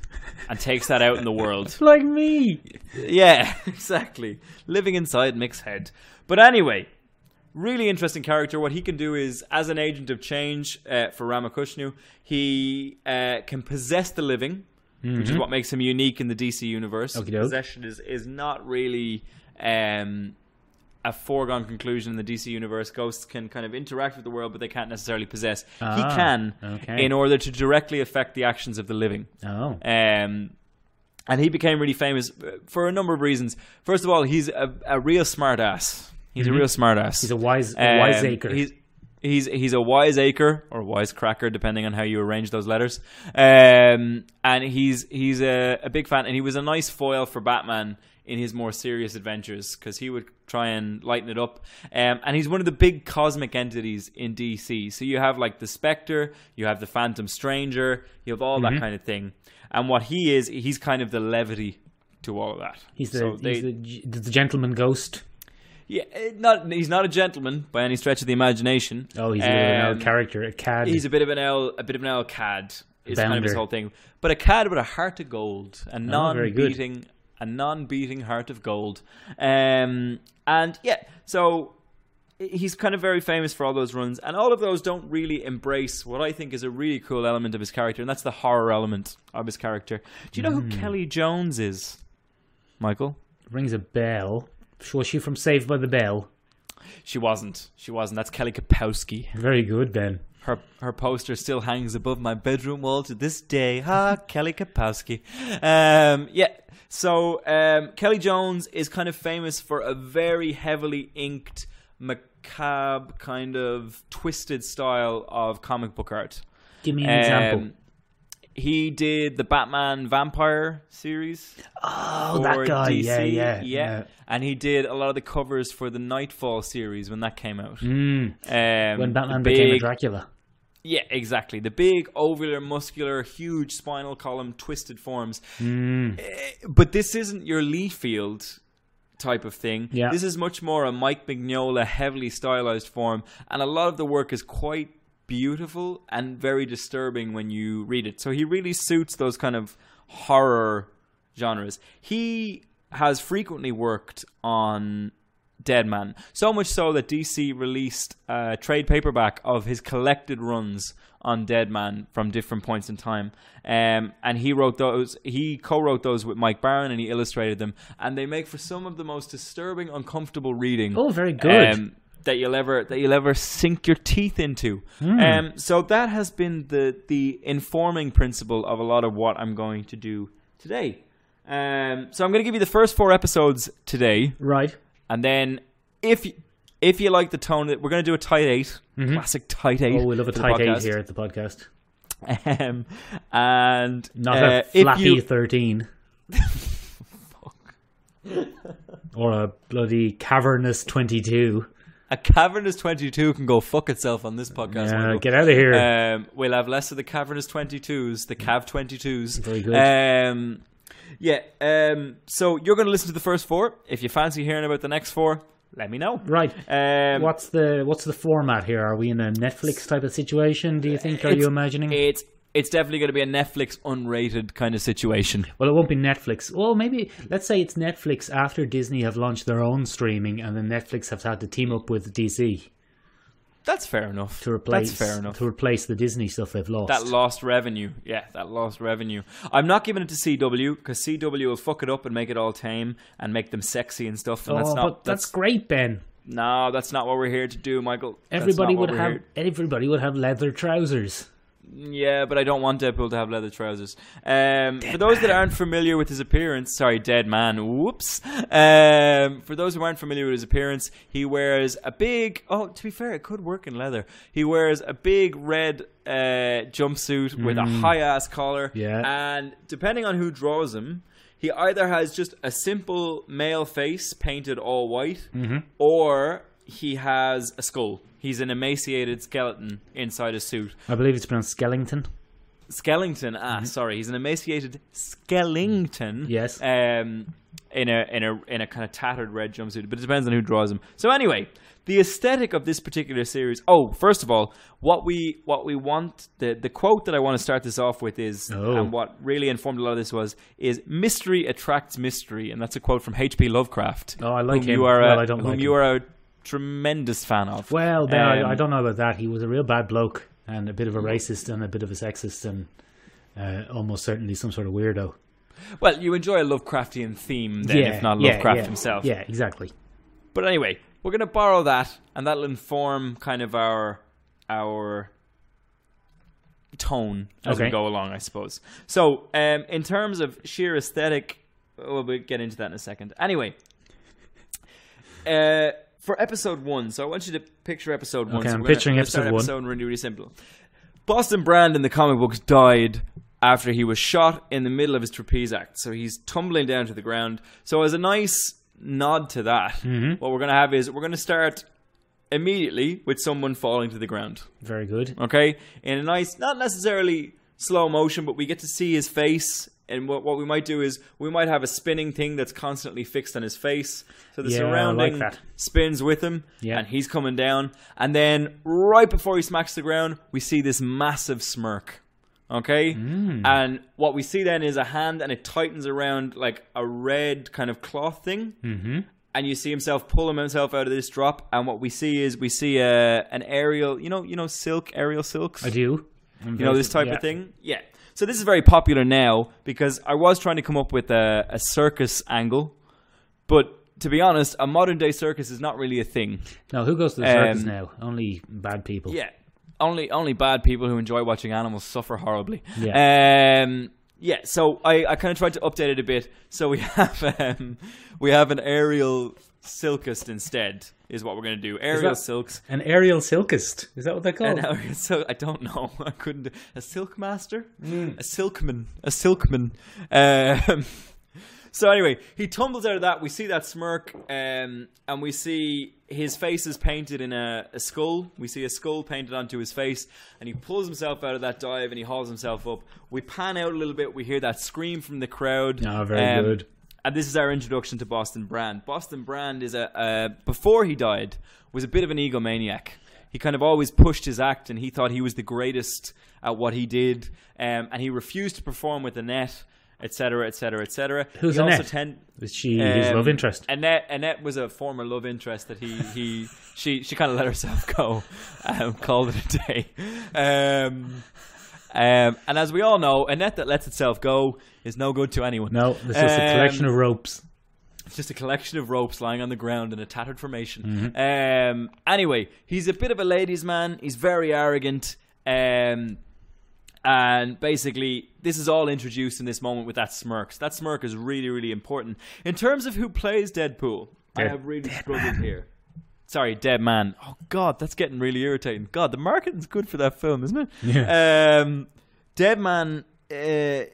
and takes that out in the world. Like me. Yeah, [LAUGHS] exactly. Living inside Mick's head. But anyway, really interesting character. What he can do is, as an agent of change uh, for Ramakushnu, he uh, can possess the living, which is what makes him unique in the DC universe. Okey-doke. Possession is, is not really um, a foregone conclusion in the DC universe. Ghosts can kind of interact with the world, but they can't necessarily possess. he Ah, can, okay. in order to directly affect the actions of the living. Oh. Um, and he became really famous uh, for a number of reasons. First of all, he's a, a real smart ass. He's a real smart ass. Mm-hmm. He's a wise, a Um, wiseacre. He's he's he's a wiseacre or wisecracker, depending on how you arrange those letters. Um, and he's he's a, a big fan, and he was a nice foil for Batman in his more serious adventures because he would try and lighten it up. Um, and he's one of the big cosmic entities in DC. So you have like the Spectre, you have the Phantom Stranger, you have all Mm-hmm. that kind of thing. And what he is, he's kind of the levity to all of that. He's the, So they- he's the, the gentleman ghost. yeah, eh, not he's not a gentleman by any stretch of the imagination. Oh, he's a bit of an Um, old character, a cad. He's a bit of an L, a bit of an L cad is kind of his Bounder. whole thing. But a cad with a heart of gold, a Oh, non-beating, a non-beating heart of gold. Um, and yeah, so he's kind of very famous for all those runs, and all of those don't really embrace what I think is a really cool element of his character, and that's the horror element of his character. Do you know Hmm. who Kelly Jones is, Michael? Rings a bell. Was she from Saved by the Bell? She wasn't. She wasn't. That's Kelly Kapowski. Very good, Ben. Her her poster still hangs above my bedroom wall to this day. Ha, Kelly Kapowski. Um, yeah. So um, Kelly Jones is kind of famous for a very heavily inked, macabre, kind of twisted style of comic book art. Give me an example. Um, he did the Batman Vampire series. Oh, that guy. DC. Yeah, yeah, yeah. And he did a lot of the covers for the Knightfall series when that came out. Mm, Um, when Batman the became a Dracula. Yeah, exactly. The big, ovular, muscular, huge spinal column, twisted forms. Mm. But this isn't your Liefeld type of thing. Yeah. This is much more a Mike Mignola heavily stylized form, and a lot of the work is quite beautiful and very disturbing when you read it. So he really suits those kind of horror genres. He has frequently worked on Dead Man. So much so that DC released a trade paperback of his collected runs on Dead Man from different points in time. Um, and he wrote those, he co wrote those with Mike Baron and he illustrated them. And they make for some of the most disturbing, uncomfortable reading. Oh, very good. Um, that you'll ever that you'll ever sink your teeth into. Hmm. Um, so that has been the the informing principle of a lot of what I'm going to do today. Um, so I'm going to give you the first four episodes today, right. And then if if you like the tone, that we're going to do a tight 8 classic tight eight. Oh, we love a tight eight here at the podcast. Um, and Not uh, a flappy you- 13. [LAUGHS] or a bloody cavernous 22. a cavernous 22 can go fuck itself on this podcast. Yeah, get out of here. Um, we'll have less of the cavernous 22s, the cav 22s. Very good. Um, yeah. Um, so you're going to listen to the first four. If you fancy hearing about the next four, let me know. right. Um, what's the what's the format here? Are we in a Netflix type of situation? Do you think? Are you imagining? It's it's definitely going to be a Netflix unrated kind of situation. Well, it won't be Netflix. Well, maybe let's say it's Netflix after Disney have launched their own streaming, and then Netflix have had to team up with DC That's fair enough. to replace That's fair enough. to replace the Disney stuff they've lost. That lost revenue. Yeah, that lost revenue. I'm not giving it to CW because CW will fuck it up and make it all tame and make them sexy and stuff. And oh, that's not. but that's, great, Ben. no, that's not what we're here to do, Michael. Everybody would have everybody would have leather trousers. Yeah, but I don't want Deadpool to have leather trousers. Um, for those that aren't familiar with his appearance, sorry, Dead Man. Whoops. Um, for those who aren't familiar with his appearance, he wears a big. Oh, to be fair, it could work in leather. He wears a big red uh, jumpsuit with a high ass collar. Yeah. And depending on who draws him, he either has just a simple male face painted all white, or he has a skull. He's an emaciated skeleton inside a suit. I believe it's pronounced Skellington. Skellington. Ah, sorry, he's an emaciated Skellington. Yes. Um, in a in a in a kind of tattered red jumpsuit, but it depends on who draws him. So anyway, the aesthetic of this particular series. Oh, first of all, what we what we want the the quote that I want to start this off with is, Oh. and what really informed a lot of this was, is mystery attracts mystery, and that's a quote from H.P. Lovecraft. Oh, I like whom him. You are Well, a, I don't whom like you him. are a tremendous fan of. Well, Ben, I, Um, I don't know about that. He was a real bad bloke and a bit of a racist and a bit of a sexist and uh, almost certainly some sort of weirdo. Well, you enjoy a Lovecraftian theme, then, if not Lovecraft yeah. himself. Yeah, exactly. But anyway, we're going to borrow that, and that'll inform kind of our our tone as we go along, I suppose. So, um, in terms of sheer aesthetic, we'll we'll get into that in a second. Anyway, uh, for episode one, so I want you to picture episode one. Okay, so I'm picturing episode one. Episode really, really simple. Boston Brand in the comic books died after he was shot in the middle of his trapeze act. So he's tumbling down to the ground. So as a nice nod to that, Mm-hmm. what we're going to have is we're going to start immediately with someone falling to the ground. Very good. Okay, in a nice, not necessarily slow motion, but we get to see his face. And what, what we might do is we might have a spinning thing that's constantly fixed on his face, so the Yeah, I like surrounding spins with him, Yeah. and he's coming down. And then right before he smacks the ground, we see this massive smirk. Okay, Mm. and what we see then is a hand, and it tightens around like a red kind of cloth thing, Mm-hmm. and you see himself pulling himself out of this drop. And what we see is we see a an aerial, you know, you know, silk aerial silks. I do. I'm You know this type yeah. of thing? Yeah. So this is very popular now because I was trying to come up with a, a circus angle, but to be honest, a modern day circus is not really a thing. No, who goes to the circus Um, now? Only bad people. Yeah. Only only bad people who enjoy watching animals suffer horribly. Yeah. Um yeah, so I, I kind of tried to update it a bit. So we [LAUGHS] have um, we have an aerial silkist instead is what we're going to do. Aerial silks. An aerial silkist. Is that what they call And it? now, so I don't know. [LAUGHS] I couldn't. A silk master, Mm. a silkman, a silkman. Um, [LAUGHS] so anyway, he tumbles out of that. We see that smirk, um, and we see his face is painted in a, a skull. We see a skull painted onto his face, and he pulls himself out of that dive and he hauls himself up. We pan out a little bit. We hear that scream from the crowd. Ah, very Um, good. And this is our introduction to Boston Brand. Boston Brand is a uh, before he died was a bit of an egomaniac. He kind of always pushed his act, and he thought he was the greatest at what he did, um, and he refused to perform with Annette, etc., etc., etc. Who's he also Annette? tend- Was she his um, love interest? Annette, Annette was a former love interest that he he she she kind of let herself go, um, called it a day. Um, um, and as we all know, a net that lets itself go is no good to anyone. No, it's just a collection Um, of ropes. It's just a collection of ropes lying on the ground in a tattered formation. Mm-hmm. Um, anyway, he's a bit of a ladies' man. He's very arrogant. Um, and basically, this is all introduced in this moment with that smirk. So that smirk is really, really important. In terms of who plays Deadpool, I have really struggled here. Sorry, Dead Man. Oh, God, that's getting really irritating. God, the marketing's good for that film, isn't it? Yeah. Um, Dead Man uh,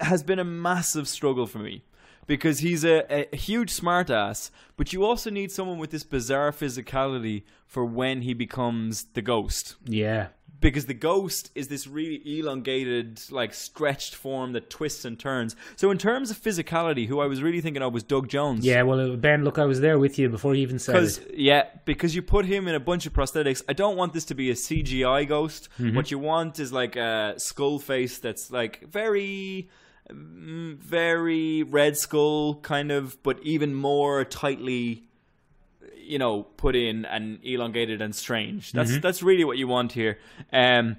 has been a massive struggle for me because he's a, a huge smartass, but you also need someone with this bizarre physicality for when he becomes the ghost. Yeah. Because the ghost is this really elongated, like stretched form that twists and turns. So in terms of physicality, who I was really thinking of was Doug Jones. Yeah, well, Ben, look, I was there with you before you even said it. yeah, because you put him in a bunch of prosthetics. I don't want this to be a CGI ghost. Mm-hmm. What you want is like a skull face that's like very, mm, very Red Skull kind of, but even more tightly, you know, put in and elongated and strange. That's Mm-hmm. that's really what you want here. Um,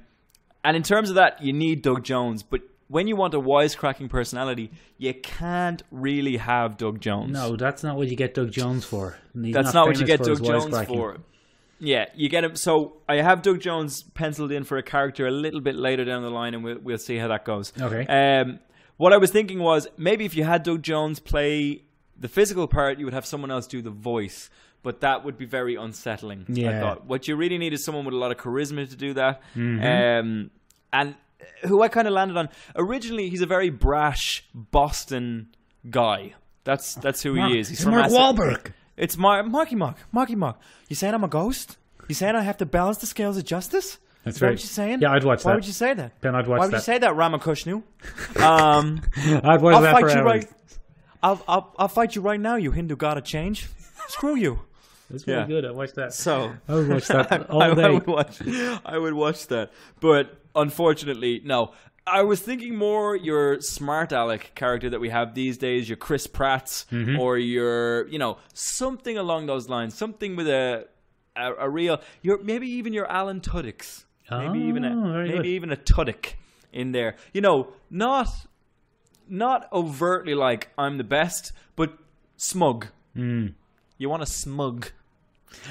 and in terms of that, you need Doug Jones, but. When you want a wisecracking personality, you can't really have Doug Jones. No, that's not what you get Doug Jones for. He's That's not, what you get Doug Jones for. Yeah, you get him. So I have Doug Jones penciled in for a character a little bit later down the line, and we'll we'll see how that goes. Okay. Um, what I was thinking was maybe if you had Doug Jones play the physical part, you would have someone else do the voice. But that would be very unsettling. I Yeah. thought what you really need is someone with a lot of charisma to do that. Mm-hmm. Um, and who I kind of landed on originally, he's a very brash Boston guy. That's that's who Mark, he is. He's it's from Mark Wahlberg. it's Mar- Marky Mark. Marky Mark. You saying I'm a ghost? You saying I have to balance the scales of justice? That's Is that right. what you're saying? Yeah, I'd watch Why that. Why would you say that? Ben, I'd watch that. Why would that. you say that, Ramakushnu? um, [LAUGHS] I'd watch I'll that fight you hours. right. I'll, I'll I'll fight you right now, you Hindu god of change. Screw you. It's very Yeah. good. I watched that. So I would watch that [LAUGHS] all I, I would watch. I would watch that, but unfortunately, no. I was thinking more your smart Alec character that we have these days, your Chris Pratt's, Mm-hmm. or your, you know, something along those lines, something with a a, a real, your maybe even your Alan Tudyk's, maybe even Oh, a very maybe good. even a Tudyk in there. You know, not not overtly like I'm the best, but smug. Mm. You want a smug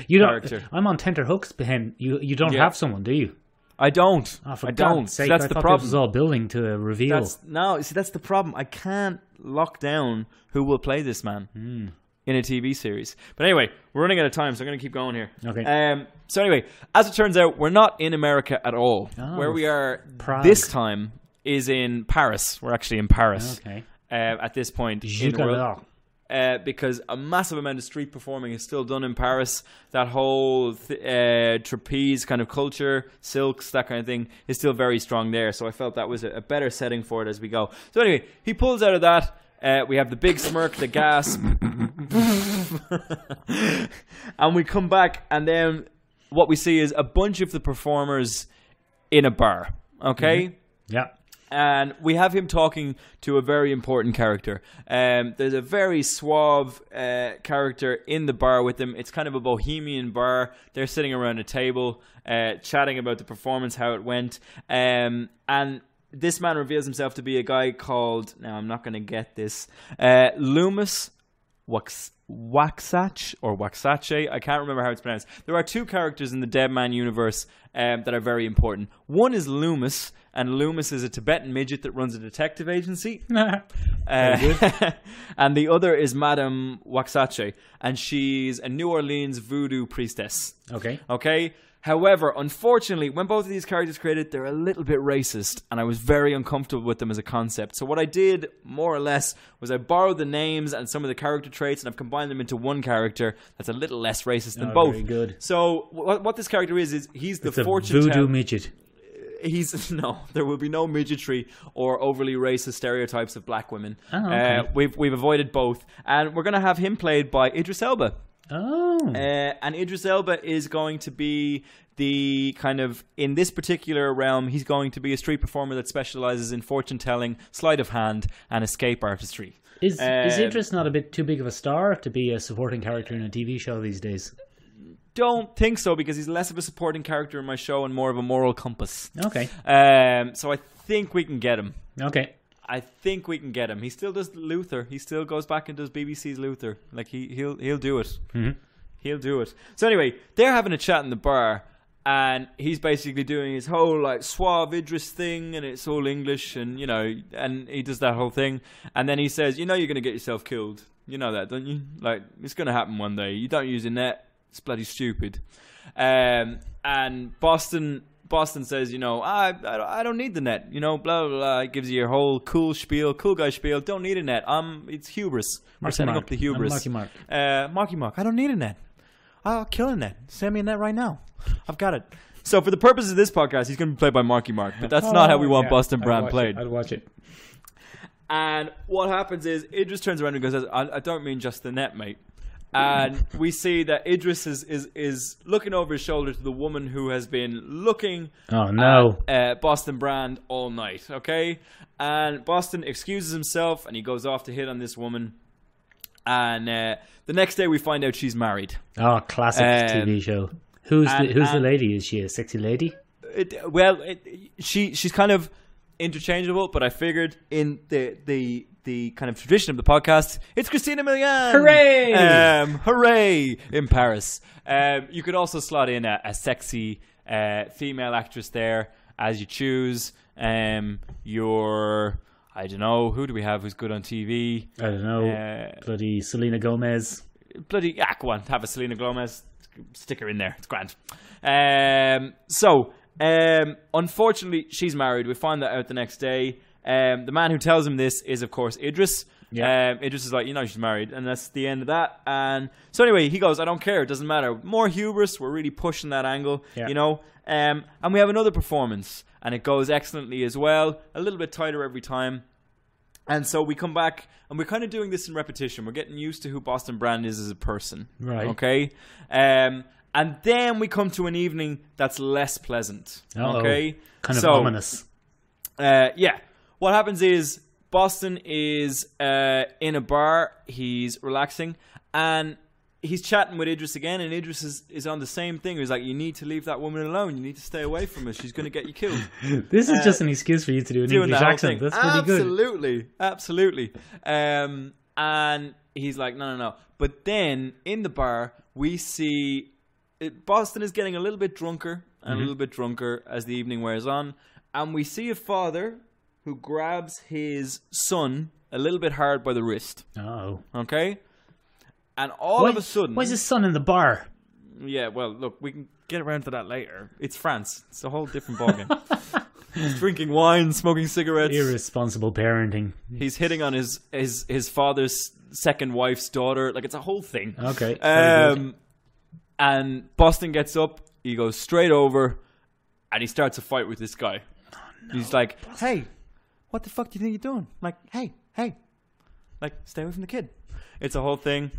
You don't. character. I'm on tenter hooks behind you. You don't Yeah. have someone, do you? I don't. Oh, for I don't. God's sake! that's I the thought problem. this was all building to a reveal. That's no. See, that's the problem. I can't lock down who will play this man Hmm. in a TV series. But anyway, we're running out of time, so I'm going to keep going here. Okay. Um. So anyway, as it turns out, we're not in America at all. Oh, Where we are Prague. this time is in Paris. We're actually in Paris. okay. Uh, at this point in the world. Uh, because a massive amount of street performing is still done in Paris. That whole th- uh, trapeze kind of culture, silks, that kind of thing, is still very strong there. So I felt that was a, a better setting for it as we go. So anyway, he pulls out of that. Uh, we have the big smirk, the gasp, [LAUGHS] and we come back, and then what we see is a bunch of the performers in a bar. Okay Yeah. And we have him talking to a very important character. Um, there's a very suave uh, character in the bar with him. It's kind of a bohemian bar. They're sitting around a table, uh, chatting about the performance, how it went, um, and this man reveals himself to be a guy called. Now I'm not going to get this. Uh, Loomis Wax, Waxach or Waxache. I can't remember how it's pronounced. There are two characters in the Dead Man universe um, that are very important. One is Loomis, and Loomis is a Tibetan midget that runs a detective agency. [LAUGHS] Uh, [LAUGHS] and the other is Madame Waxache, and she's a New Orleans voodoo priestess. okay. Okay. However, unfortunately, when both of these characters created, they're a little bit racist, and I was very uncomfortable with them as a concept. So what I did, more or less, was I borrowed the names and some of the character traits, and I've combined them into one character that's a little less racist than Oh, both. very good. So what, what this character is is he's the It's fortune voodoo tell- midget. [LAUGHS] he's [LAUGHS] no there will be no midgetry or overly racist stereotypes of black women Oh, okay. uh, we've we've avoided both and we're going to have him played by Idris Elba Oh. uh, and Idris Elba is going to be the kind of in this particular realm he's going to be a street performer that specializes in fortune telling sleight of hand and escape artistry is is um, Idris not a bit too big of a star to be a supporting character in a TV show these days? don't think so because he's less of a supporting character in my show and more of a moral compass Okay. um, so I think we can get him Okay. I think we can get him. He still does Luther. He still goes back and does BBC's Luther. Like he he'll he'll do it. Mhm. He'll do it. So anyway, they're having a chat in the bar, and he's basically doing his whole like suave Idris thing, and it's all English, and you know, and he does that whole thing, and then he says, "You know, you're gonna get yourself killed. You know that, don't you? Like it's gonna happen one day. You don't use a net. It's bloody stupid." Um, and Boston Boston says, you know, I, I I don't need the net, you know, blah blah blah. It gives you your whole cool spiel, cool guy spiel. Don't need a net. Um, it's hubris. We're setting Mark. up the I'm hubris. Marky Mark. Uh, Marky Mark. I don't need a net. I'll kill a net. Send me a net right now. I've got it. So for the purpose of this podcast, he's going to be played by Marky Mark, but that's not how we want Oh, Yeah, Boston Brand played. It. I'd watch it. And what happens is Idris turns around and goes, I, I don't mean just the net, mate. And we see that Idris is, is, is looking over his shoulder to the woman who has been looking Oh no! at uh, Boston Brand all night, okay? And Boston excuses himself and he goes off to hit on this woman. And uh, the next day we find out she's married. Oh, classic Um, TV show. Who's and- the Who's the lady? Is she a sexy lady? It, well, it, she she's kind of interchangeable, but I figured in the the the kind of tradition of the podcast, it's Christina Milian. Hooray! Um, hooray in Paris. Um, you could also slot in a, a sexy uh, female actress there as you choose. Um, your I don't know who do we have who's good on TV. I don't know. Uh, Bloody Selena Gomez. bloody yeah, go on, have a Selena Gomez, stick her in there. It's grand. Um, so, um, unfortunately, she's married. We find that out the next day. Um, the man who tells him this is, of course, Idris. Yeah. Um, Idris is like, you know, she's married, and that's the end of that. And so, anyway, he goes, I don't care. It doesn't matter. More hubris. We're really pushing that angle, Yeah. you know. Um, and we have another performance, and it goes excellently as well. A little bit tighter every time. And so we come back and we're kind of doing this in repetition. We're getting used to who Boston Brand is as a person. Right. Okay. Um, and then we come to an evening that's less pleasant. Uh-oh. Okay. Kind of so, ominous. Uh, yeah. What happens is Boston is uh, in a bar. He's relaxing and he's chatting with Idris again. And Idris is, is on the same thing. He's like, "You need to leave that woman alone. You need to stay away from her. She's going to get you killed." [LAUGHS] This is just an excuse for you to do an English accent. That's pretty good. Absolutely, absolutely. Um, and he's like, no, no, no. But then in the bar, we see it, Boston is getting a little bit drunker and Mm-hmm. a little bit drunker as the evening wears on, and we see a father who grabs his son a little bit hard by the wrist. Oh. Okay. And all Why, of a sudden, why is his son in the bar? yeah, well, look, we can get around to that later. It's France. It's a whole different ballgame. [LAUGHS] He's drinking wine, smoking cigarettes. Irresponsible parenting. He's hitting on his his his father's second wife's daughter. Like it's a whole thing. Okay. Um, and Boston gets up. He goes straight over, and he starts a fight with this guy. He's like, "Hey, what the fuck do you think you're doing?" like, "Hey, hey, like stay away from the kid." It's a whole thing.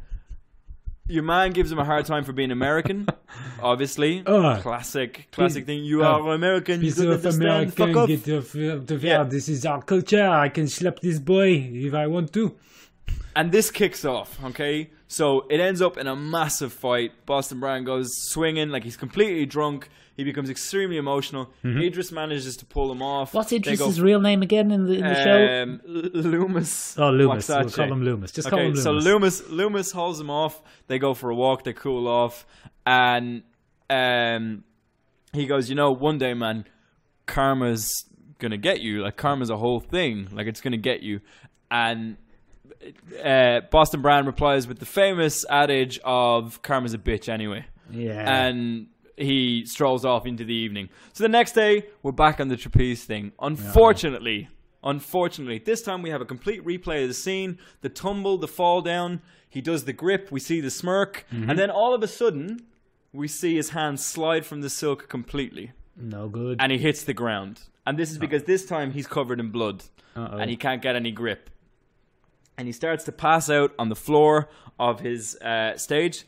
Your man gives him a hard time for being American, [LAUGHS] obviously. Ugh. classic, classic thing. You uh, are American. You Piece don't of understand. Fuck American, off. get off Yeah. This is our culture. I can slap this boy if I want to. And this kicks off, okay? So it ends up in a massive fight. Boston Brown goes swinging, like he's completely drunk. He becomes extremely emotional. Idris manages to pull him off. Mm-hmm. What's They Idris's go, real name again in the, in the show? um, L- Loomis. Oh, Loomis. We'll call him Loomis. Just call Okay, him so Loomis. Loomis Loomis holds him off. They go for a walk. They cool off, and um, he goes, "You know, one day, man, karma's gonna get you. Like karma's a whole thing. Like it's gonna get you." And uh, Boston Brand replies with the famous adage of "Karma's a bitch anyway," yeah. and he strolls off into the evening. So the next day, we're back on the trapeze thing. Unfortunately, unfortunately, this time we have a complete replay of the scene: the tumble, the fall down. He does the grip. We see the smirk, and then all of a sudden, we see his hand slide from the silk completely, no good. and he hits the ground. And this is because this time he's covered in blood Uh-oh. and he can't get any grip. And he starts to pass out on the floor of his uh, stage.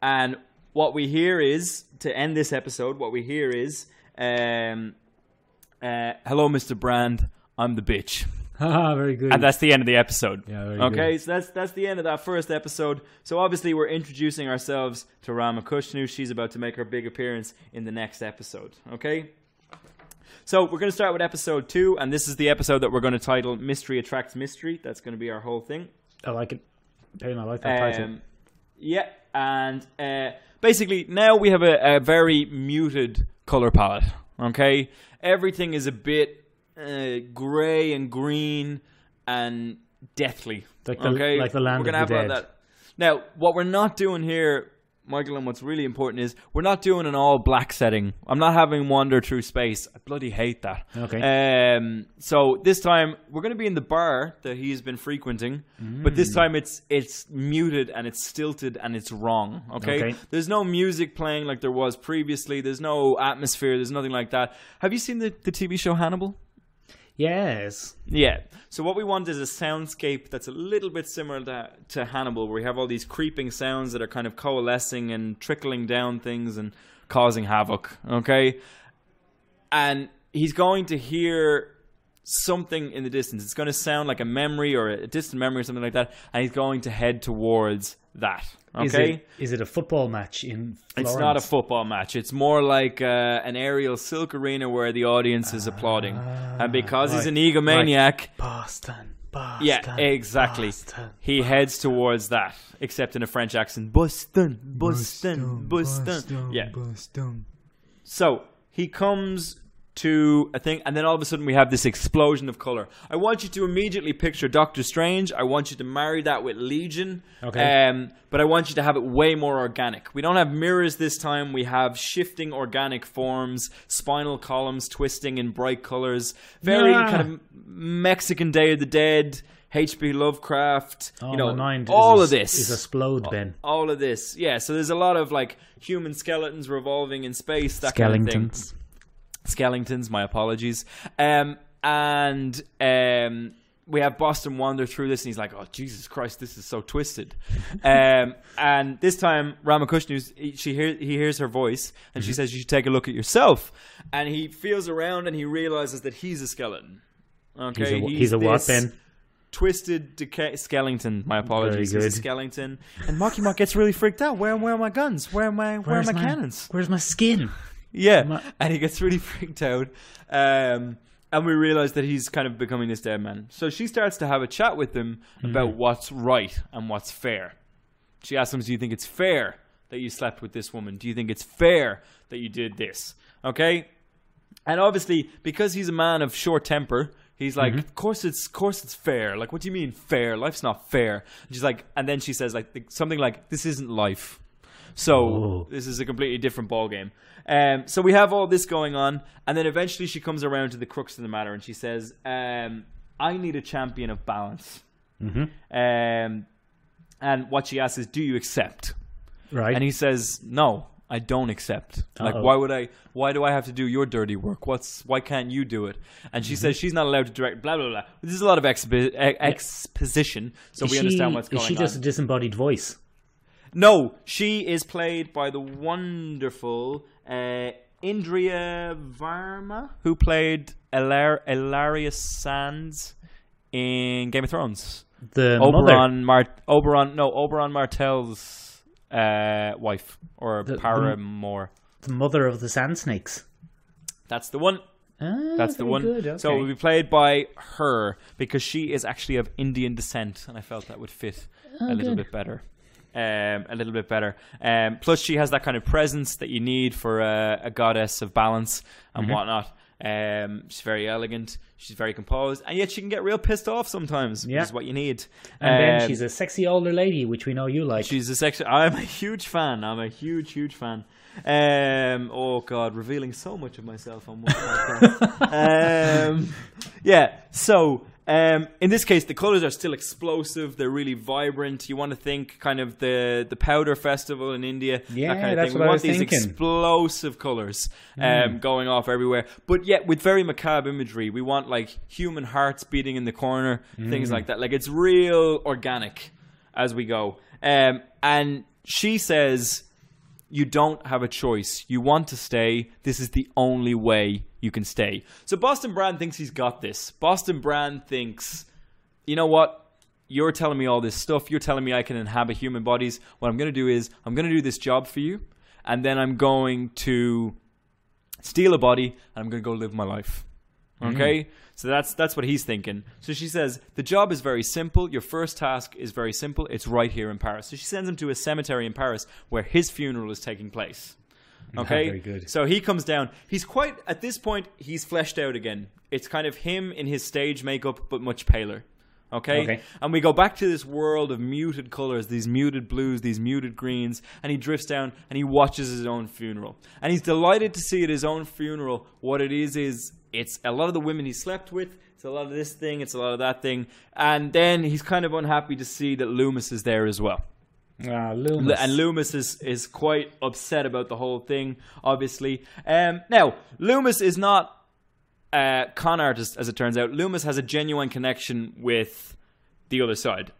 And what we hear is, to end this episode, what we hear is, um, uh, "Hello, Mr. Brand, I'm the bitch," Haha, very good. and that's the end of the episode. Yeah, very okay, good. so that's that's the end of that first episode. So obviously, we're introducing ourselves to Rama Kushnu. She's about to make her big appearance in the next episode. Okay. So we're going to start with episode two, and this is the episode that we're going to title "Mystery Attracts Mystery." That's going to be our whole thing. I like it. Payne, I like that title. Um, yeah, and uh, basically now we have a, a very muted color palette. Okay, everything is a bit uh, gray and green and deathly. Like the- okay, like the land we're gonna of the lot dead. that. Now, what we're not doing here Michael, and what's really important is we're not doing an all black setting. I'm not having wander through space. I bloody hate that. Okay. Um. So this time we're going to be in the bar that he's been frequenting, but this time it's it's muted and it's stilted and it's wrong. Okay? Okay. There's no music playing like there was previously. There's no atmosphere. There's nothing like that. Have you seen the the TV show Hannibal? Yes. Yeah. So what we want is a soundscape that's a little bit similar to, to Hannibal, where we have all these creeping sounds that are kind of coalescing and trickling down things and causing havoc. Okay. And he's going to hear something in the distance. It's going to sound like a memory or a distant memory or something like that, and he's going to head towards that. Okay. Is it, is it a football match in Florence? It's not a football match. It's more like uh, an aerial silk arena where the audience is applauding. And because he's an egomaniac, Boston. Boston. yeah, exactly. Boston. He heads towards that, except in a French accent. Boston, Boston, Boston. Yeah. So he comes to a thing, and then all of a sudden we have this explosion of color. I want you to immediately picture Doctor Strange. I want you to marry that with Legion. Okay. Um, but I want you to have it way more organic. We don't have mirrors this time. We have shifting organic forms, spinal columns twisting in bright colors. Very Yeah. kind of Mexican Day of the Dead. H.P. Lovecraft, Oh, you know, my mind all is, of this is explode, Ben. all of this. Yeah, so there's a lot of like human skeletons revolving in space, that kind of Skeletons, my apologies. Um, and um, we have Boston wander through this, and he's like, "Oh Jesus Christ, this is so twisted." [LAUGHS] um, and this time, Ramakushnu, she hear, he hears her voice, and Mm-hmm. she says, "You should take a look at yourself." And he feels around, and he realizes that he's a skeleton. Okay, He's a, he's a what, this Ben? Twisted decay skeleton. My apologies. Very He's a skeleton. And Marky Mark gets really freaked out. Where, where are my guns? Where are my where Where's are my, cannons? Where's my skin? Yeah, and he gets really [LAUGHS] freaked out. Um, and we realize that he's kind of becoming this dead man. So she starts to have a chat with him Hmm. about what's right and what's fair. She asks him, "Do you think it's fair that you slept with this woman? Do you think it's fair that you did this?" Okay, and obviously because he's a man of short temper. He's like, Mm-hmm. of course it's, of course it's fair. Like, what do you mean fair? Life's not fair. And she's like, and then she says like something like, "This isn't life." So Oh. this is a completely different ball game. Um, so we have all this going on, and then eventually she comes around to the crux of the matter, and she says, um, "I need a champion of balance." Mhm. Um, and what she asks is, "Do you accept?" Right. And he says, "No, I don't accept. Like, Uh-oh. why would I? Why do I have to do your dirty work? What's? Why can't you do it?" And she says she's not allowed to direct. Blah blah blah. This is a lot of expo- e- exposition, so is we she, understand what's going on. Is she on. just a disembodied voice? No, she is played by the wonderful uh, Indira Varma, who played Elar- Ilarius Sands in Game of Thrones. The mother. Oberyn, Mar- Oberyn, no, Oberyn Martell's uh, wife or The- the- paramour. The mother of the sand snakes. That's the one. Ah, That's the one. Good. So it will be played by her because she is actually of Indian descent, and I felt that would fit a little good. bit better. Um, a little bit better. Um, plus, she has that kind of presence that you need for a, a goddess of balance and Mm-hmm. whatnot. Um, she's very elegant. She's very composed, and yet she can get real pissed off sometimes, Yeah. which is what you need. and then Um, she's a sexy older lady, which we know you like. She's a sexy. I'm a huge fan. I'm a huge, huge fan. Um, oh God, revealing so much of myself on one podcast. [LAUGHS] um, yeah. So um, in this case, the colors are still explosive. They're really vibrant. You want to think kind of the the powder festival in India. Yeah, that kind of that's thing. what we want these thinking. Mm. explosive colors um, going off everywhere, but yet with very macabre imagery. We want like human hearts beating in the corner, things Mm. like that. Like it's real organic as we go. Um, and she says, You don't have a choice. You want to stay. This is the only way you can stay. So Boston Brand thinks he's got this. Boston Brand thinks, You know what? You're telling me all this stuff. You're telling me I can inhabit human bodies. What I'm going to do is, I'm going to do this job for you. And then I'm going to steal a body and I'm going to go live my life. Mm-hmm. Okay? So that's that's what he's thinking. So she says, "The job is very simple. Your first task is very simple. It's right here in Paris." So she sends him to a cemetery in Paris where his funeral is taking place. Okay? very good. So he comes down. He's quite at this point he's fleshed out again. It's kind of him in his stage makeup but much paler. Okay? Okay. And we go back to this world of muted colors, these muted blues, these muted greens, and he drifts down and he watches his own funeral. And he's delighted to see at his own funeral what it is is it's a lot of the women he slept with, it's a lot of this thing, it's a lot of that thing. And then he's kind of unhappy to see that Loomis is there as well. Ah, Loomis. And Loomis is, is quite upset about the whole thing, obviously. Um, now, Loomis is not a con artist, as it turns out. Loomis has a genuine connection with the other side.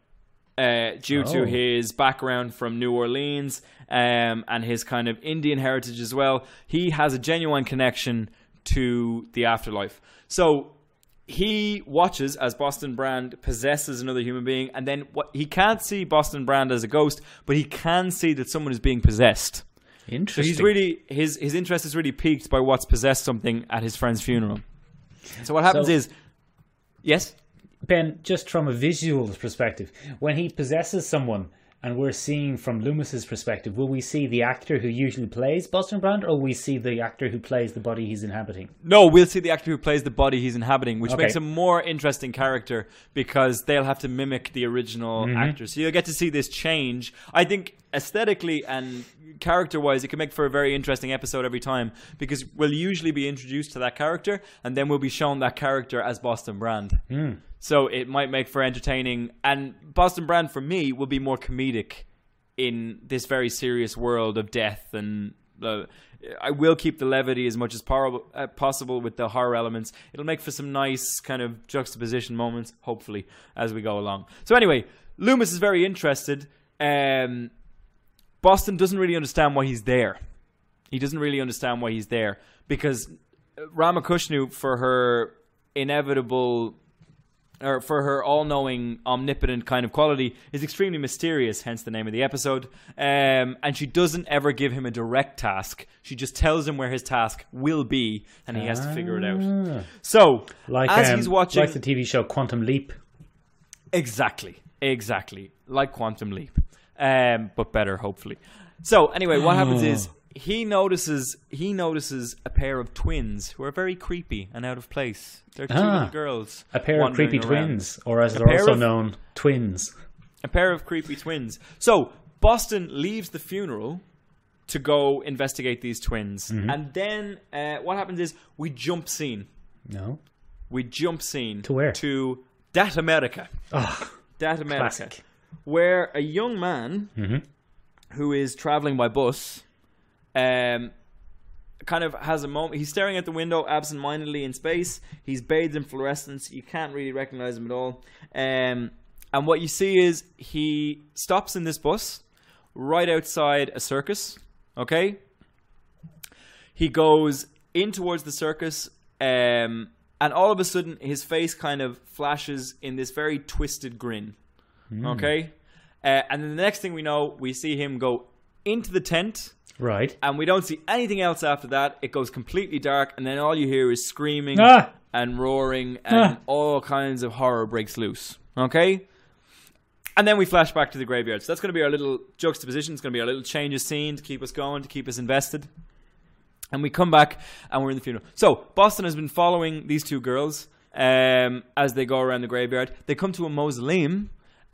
Uh, due Oh. to his background from New Orleans um, and his kind of Indian heritage as well, he has a genuine connection to the afterlife. So he watches as Boston Brand possesses another human being, and then what he can't see Boston Brand as a ghost, but he can see that someone is being possessed. Interesting. So he's really his his interest is really piqued by what's possessed something at his friend's funeral. So what happens So- is, yes, Ben, just from a visual perspective, when he possesses someone and we're seeing from Loomis's perspective, will we see the actor who usually plays Boston Brand or will we see the actor who plays the body he's inhabiting? no, we'll see the actor who plays the body he's inhabiting, which Okay. makes a more interesting character because they'll have to mimic the original Mm-hmm. actor. So you'll get to see this change. I think aesthetically and character wise, it can make for a very interesting episode every time because we'll usually be introduced to that character and then we'll be shown that character as Boston Brand. Hmm. So it might make for entertaining. And Boston Brand, for me, will be more comedic in this very serious world of death. And uh, I will keep the levity as much as por- uh, possible with the horror elements. It'll make for some nice kind of juxtaposition moments, hopefully, as we go along. So anyway, Loomis is very interested. Um, Boston doesn't really understand why he's there. He doesn't really understand why he's there because Ramakushnu, for her inevitable or for her all-knowing, omnipotent kind of quality, is extremely mysterious. Hence the name of the episode. Um, and she doesn't ever give him a direct task. She just tells him where his task will be, and he has to figure it out. So, Like, as um, he's watching, like the TV show Quantum Leap. Exactly, exactly, like Quantum Leap, um, but better, hopefully. So anyway, what happens is he notices he notices a pair of twins who are very creepy and out of place. They're two Ah, little girls, A pair of creepy around. twins, or as they're also of- known, twins. A pair of creepy twins. So Boston leaves the funeral to go investigate these twins, Mm-hmm. and then uh, what happens is we jump scene. No? We jump scene To where? To Dat America. Oh, Dat America. classic. where a young man who is traveling by bus um, kind of has a moment. He's staring at the window absent-mindedly in space. He's bathed in fluorescence. You can't really recognize him at all. Um, and what you see is he stops in this bus right outside a circus. Okay, he goes in towards the circus, um, and all of a sudden his face kind of flashes in this very twisted grin. Okay, uh, and then the next thing we know, we see him go into the tent, Right. and we don't see anything else after that. It goes completely dark, and then all you hear is screaming Ah! and roaring, and Ah. all kinds of horror breaks loose. Okay. And then we flash back to the graveyard. So that's going to be our little juxtaposition. It's going to be our little change of scene to keep us going, to keep us invested. And we come back and we're in the funeral. So Boston has been following these two girls um, as they go around the graveyard. They come to a mausoleum.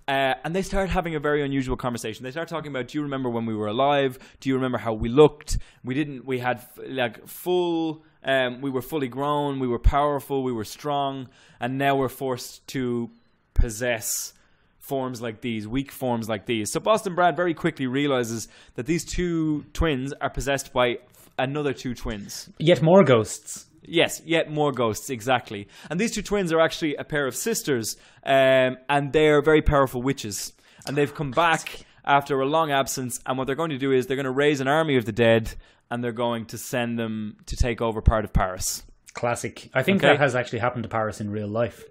Uh, and they start having a very unusual conversation. They start talking about, "Do you remember when we were alive? Do you remember how we looked? We didn't. We had like full. Um, we were fully grown. We were powerful. We were strong. And now we're forced to possess forms like these, weak forms like these. So Boston Brand very quickly realizes that these two twins are possessed by another two twins. Yet more ghosts. Yes, yet more ghosts, exactly. And these two twins are actually a pair of sisters, um, and they're very powerful witches. And they've come back after a long absence, and what they're going to do is they're going to raise an army of the dead, and they're going to send them to take over part of Paris. Classic. I think Okay. that has actually happened to Paris in real life.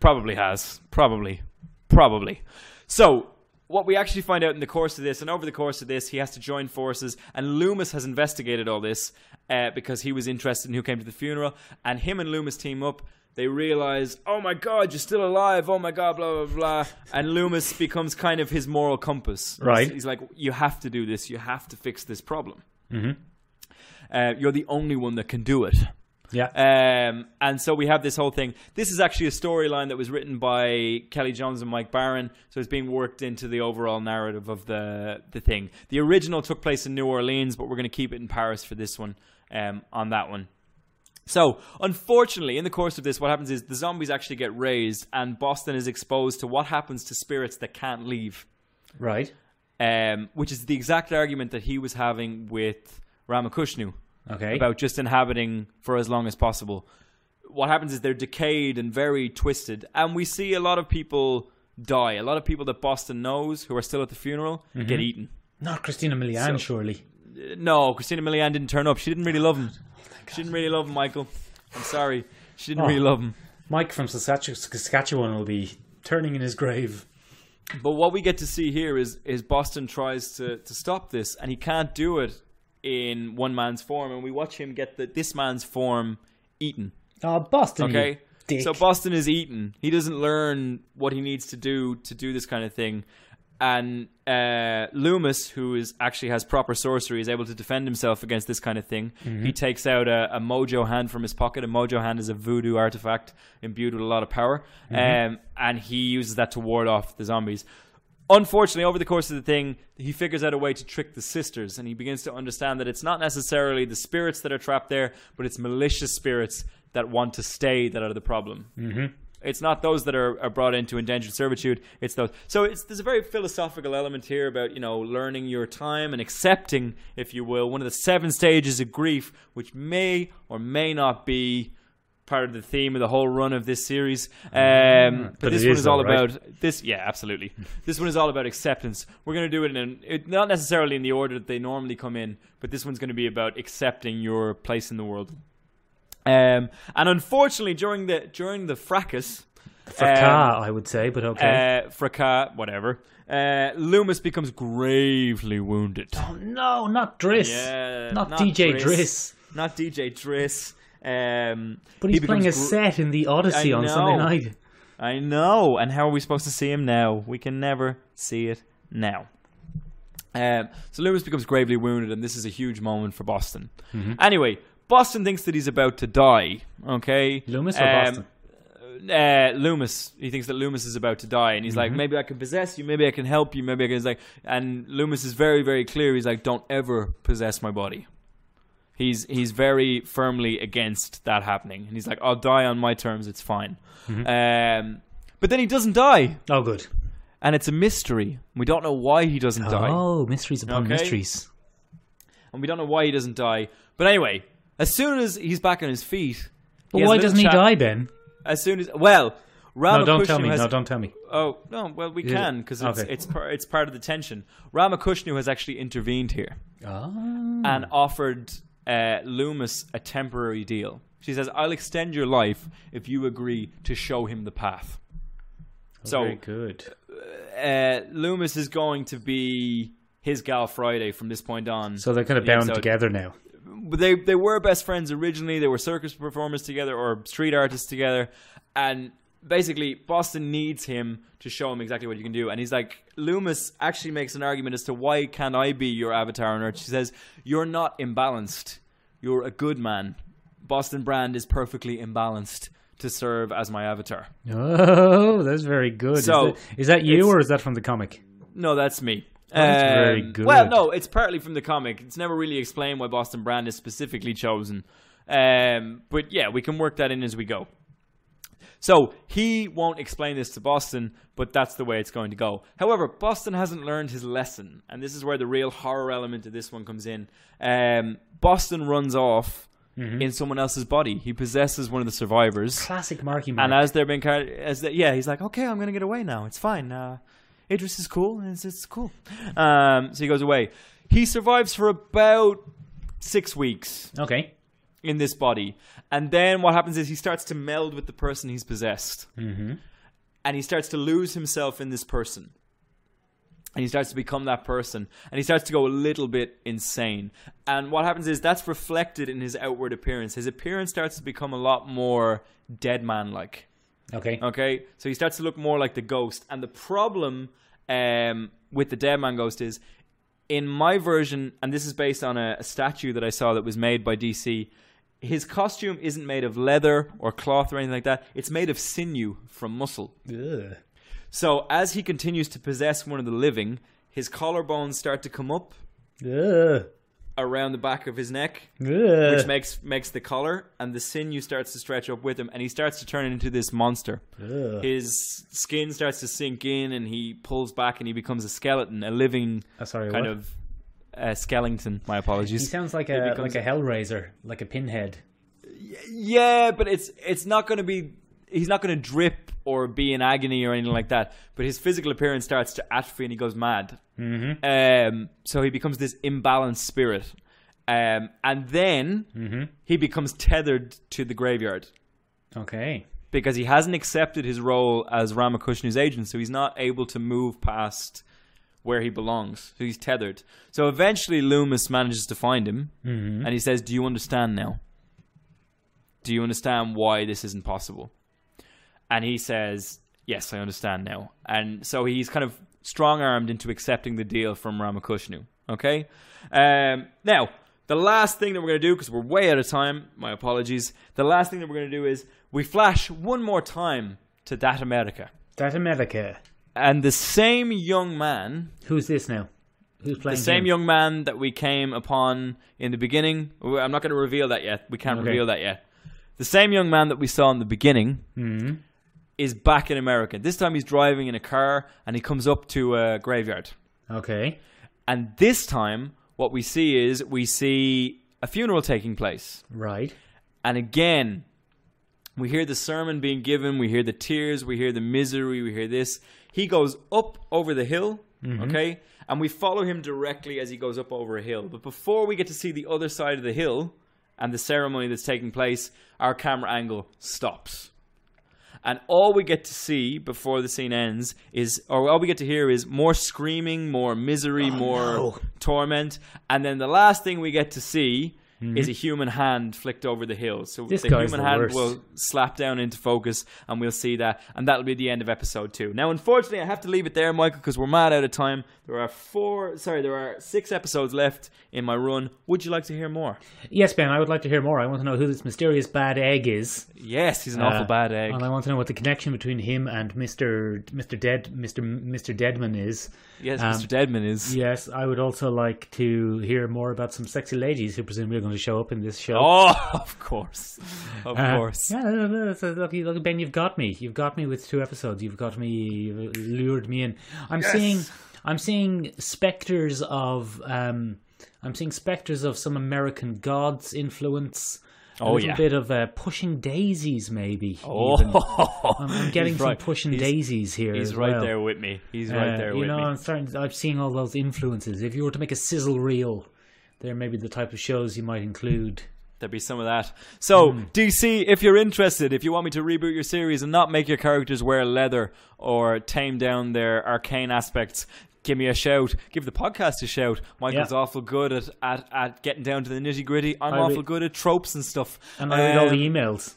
Probably has. Probably. Probably. So, what we actually find out in the course of this, and over the course of this, he has to join forces, and Loomis has investigated all this uh, because he was interested in who came to the funeral, and him and Loomis team up. They realize, oh my god, you're still alive. Oh my god, blah blah blah. And Loomis becomes kind of his moral compass. Right. He's, he's like, you have to do this. You have to fix this problem. Mm-hmm. Uh, you're the only one that can do it. Yeah. Um, and so we have this whole thing. This is actually a storyline that was written by Kelley Jones and Mike Baron, so it's being worked into the overall narrative of the the thing. The original took place in New Orleans, but we're going to keep it in Paris for this one. Um, on that one. So, unfortunately, in the course of this, what happens is the zombies actually get raised, and Boston is exposed to what happens to spirits that can't leave, Right. um, which is the exact argument that he was having with Ramakushnu Okay. about just inhabiting for as long as possible. What happens is they're decayed and very twisted, and we see a lot of people die. A lot of people that Boston knows who are still at the funeral get eaten. Not Christina Milian, So- surely. Uh, No, Christina Milian didn't turn up. She didn't really love him. She didn't really love him, Michael. I'm sorry. She didn't Oh. really love him. Mike from Saskatchewan Saskatchewan will be turning in his grave. But what we get to see here is is Boston tries to, to stop this, and he can't do it in one man's form, and we watch him get the, this man's form eaten. Oh, Boston. Okay, dick. so Boston is eaten. He doesn't learn what he needs to do to do this kind of thing, and uh, Loomis, who is actually has proper sorcery, is able to defend himself against this kind of thing. Mm-hmm. He takes out a, a mojo hand from his pocket. A mojo hand is a voodoo artifact imbued with a lot of power, Mm-hmm. um, and he uses that to ward off the zombies. Unfortunately, over the course of the thing, he figures out a way to trick the sisters, and he begins to understand that it's not necessarily the spirits that are trapped there, but it's malicious spirits that want to stay that are the problem. Mm-hmm. It's not those that are, are brought into indentured servitude. It's those. So it's there's a very philosophical element here about you know learning your time and accepting, if you will, one of the seven stages of grief, which may or may not be part of the theme of the whole run of this series. Um, but, But this one is all though, right? about this. Yeah, absolutely. [LAUGHS] this one is all about acceptance. We're going to do it in an, it, not necessarily in the order that they normally come in, but this one's going to be about accepting your place in the world. Um, and unfortunately, during the during the fracas, Fracas, um, I would say, but okay. uh, fracas, whatever, uh, Loomis becomes gravely wounded. oh no, not Driss. Yeah, not, not DJ Driss. Driss. Not DJ Driss. Um, But he he's playing a set in the Odyssey I on Sunday night. I know. And how are we supposed to see him now? We can never see it now. Um, so Loomis becomes gravely wounded, and this is a huge moment for Boston. Mm-hmm. Anyway, Boston thinks that he's about to die. Okay, Loomis or Um, Boston? Uh, Loomis. He thinks that Loomis is about to die, and he's Mm-hmm. like, maybe I can possess you, maybe I can help you, maybe I can. He's like, and Loomis is very, very clear. He's like, don't ever possess my body. He's he's very firmly against that happening, and he's like, I'll die on my terms. It's fine. Mm-hmm. Um, but then he doesn't die, Oh, good. and it's a mystery. We don't know why he doesn't die, Oh, mysteries upon Okay. mysteries. and we don't know why he doesn't die. But anyway, as soon as he's back on his feet, But why doesn't he chat- die, Ben? As soon as well, No, don't tell me. has No, don't tell me. Oh no! Well, we can because it's Okay. it's par- it's part of the tension. Ramakushnu has actually intervened here Ah. and offered uh, Loomis a temporary deal. She says, "I'll extend your life if you agree to show him the path." So Very good. uh, Loomis is going to be his gal Friday from this point on. So they're kind of bound so- together now. But they they were best friends originally. They were circus performers together or street artists together, and basically Boston needs him to show him exactly what you can do. And he's like, Loomis actually makes an argument as to why can't I be your avatar on Earth? She says, "You're not imbalanced. You're a good man. Boston Brand is perfectly imbalanced." To serve as my avatar. Oh, that's very good. Is So, that- is that you or is that from the comic? No, that's me. Oh, that's very Um, good. Well, no, it's partly from the comic. It's never really explained why Boston Brand is specifically chosen. Um, but yeah, we can work that in as we go. So he won't explain this to Boston, but that's the way it's going to go. However, Boston hasn't learned his lesson, and this is where the real horror element of this one comes in. Um, Boston runs off Mm-hmm. in someone else's body. He possesses one of the survivors. Classic Marky Mark. And as they're being carried, as they, yeah, he's like, okay, I'm gonna get away now. It's fine. Uh, Idris is cool. It's, it's cool. Um, so he goes away. He survives for about six weeks okay. In this body, and then what happens is he starts to meld with the person he's possessed, Mm-hmm. and he starts to lose himself in this person. And he starts to become that person, and he starts to go a little bit insane. And what happens is that's reflected in his outward appearance. His appearance starts to become a lot more dead man like. Okay. Okay, so he starts to look more like the ghost. And the problem um, with the Dead Man Ghost is, in my version, and this is based on a, a statue that I saw that was made by DC. His costume isn't made of leather or cloth or anything like that. It's made of sinew from muscle. Ugh. So as he continues to possess one of the living, his collarbones start to come up Ugh. around the back of his neck, Ugh. which makes makes the collar, and the sinew starts to stretch up with him, and he starts to turn into this monster. Ugh. His skin starts to sink in, and he pulls back, and he becomes a skeleton, a living Oh, sorry, kind what? of uh, skeleton. My apologies. He sounds like a becomes- like a Hellraiser, like a pinhead. Yeah, but it's it's not going to be. He's not going to drip or be in agony or anything like that. But his physical appearance starts to atrophy, and he goes mad. Mm-hmm. Um, so he becomes this imbalanced spirit, um, and then he becomes tethered to the graveyard Okay. because he hasn't accepted his role as Ramakrishna's agent. So he's not able to move past where he belongs. So he's tethered. So eventually, Loomis manages to find him, and he says, "Do you understand now? Do you understand why this isn't possible?" And he says, "Yes, I understand now." And so he's kind of strong-armed into accepting the deal from Ramakushnu. Okay. Um, now, the last thing that we're going to do, because we're way out of time, my apologies. The last thing that we're going to do is we flash one more time to that America, That America. And the same young man Who's this now? Who's playing? the same him? young man that we came upon in the beginning. I'm not going to reveal that yet. We can't Okay. reveal that yet. The same young man that we saw in the beginning Mhm. is back in America. This time he's driving in a car and he comes up to a graveyard. Okay. And this time, what we see is we see a funeral taking place. Right. And again, we hear the sermon being given, we hear the tears, we hear the misery, we hear this. He goes up over the hill, mm-hmm. okay? And we follow him directly as he goes up over a hill. But before we get to see the other side of the hill and the ceremony that's taking place, our camera angle stops. And all we get to see before the scene ends is, or all we get to hear is more screaming, more misery, oh, more no. torment. And then the last thing we get to see is mm-hmm. a human hand flicked over the hill. So this the human the hand worst. will slap down into focus and we'll see that. And that'll be the end of episode two. Now, unfortunately, I have to leave it there, Michael, because we're mad out of time. There are four, sorry, there are six episodes left in my run. Would you like to hear more? Yes, Ben. I would like to hear more. I want to know who this mysterious bad egg is. Yes, he's an awful Uh, bad egg. And I want to know what the connection between him and Mister Mister Dead Mister Mister Deadman is. Yes, um, Mr. Deadman is. Yes, I would also like to hear more about some sexy ladies who presumably are going to show up in this show. Oh, [LAUGHS] of course. Of Uh, course. Yeah, no, no, no, look, look, Ben, you've got me. You've got me with two episodes. You've got me, you've lured me in. I'm seeing, I'm seeing specters of, um, I'm seeing specters of some American gods influence. A Oh, little yeah. bit of uh, pushing daisies, maybe. [LAUGHS] Oh. I'm, I'm getting some right. pushing He's- daisies here. He's right well. there with me. He's right Uh, there you with know, me. You know, I'm starting. I'm seeing all those influences. If you were to make a sizzle reel, there may be the type of shows you might include. There'd be some of that. So, Hmm. DC, if you're interested, if you want me to reboot your series and not make your characters wear leather or tame down their arcane aspects, give me a shout. Give the podcast a shout. Michael's Yeah. awful good at, at, at getting down to the nitty gritty. I'm I awful good at tropes and stuff. And I read all Um, the emails.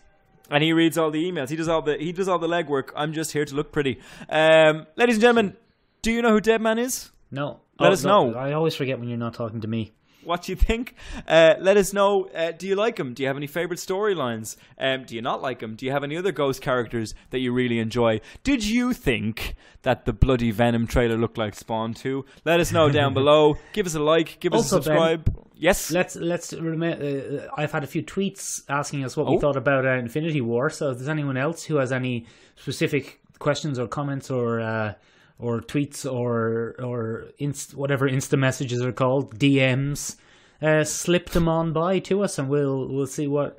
and he reads all the emails. He does all the he does all the legwork. I'm just here to look pretty. Um, ladies and gentlemen, do you know who Deadman is? No. Let Oh, us no, know. I always forget when you're not talking to me. What do you think? Uh, let us know. Uh, do you like him? Do you have any favorite storylines? Um, do you not like him? Do you have any other ghost characters that you really enjoy? Did you think that the bloody Venom trailer looked like Spawn 2? Let us know down [LAUGHS] below. Give us a like. Give us Also, a subscribe. yes. Let's let's uh, I've had a few tweets asking us what Oh. we thought about uh, Infinity War. So if there's anyone else who has any specific questions or comments or uh, or tweets or or inst- whatever Insta messages are called DMs, uh, slip them on by to us, and we'll we'll see what.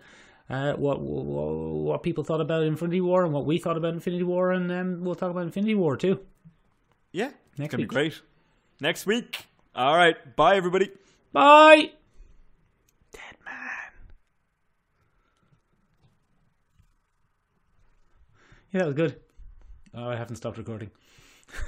Uh, what, what what people thought about Infinity War and what we thought about Infinity War, and um, we'll talk about Infinity War too. yeah. Next it's gonna week. be great. Next week. All right. Bye, everybody. Bye. Dead man. Yeah, that was good. Oh, I haven't stopped recording.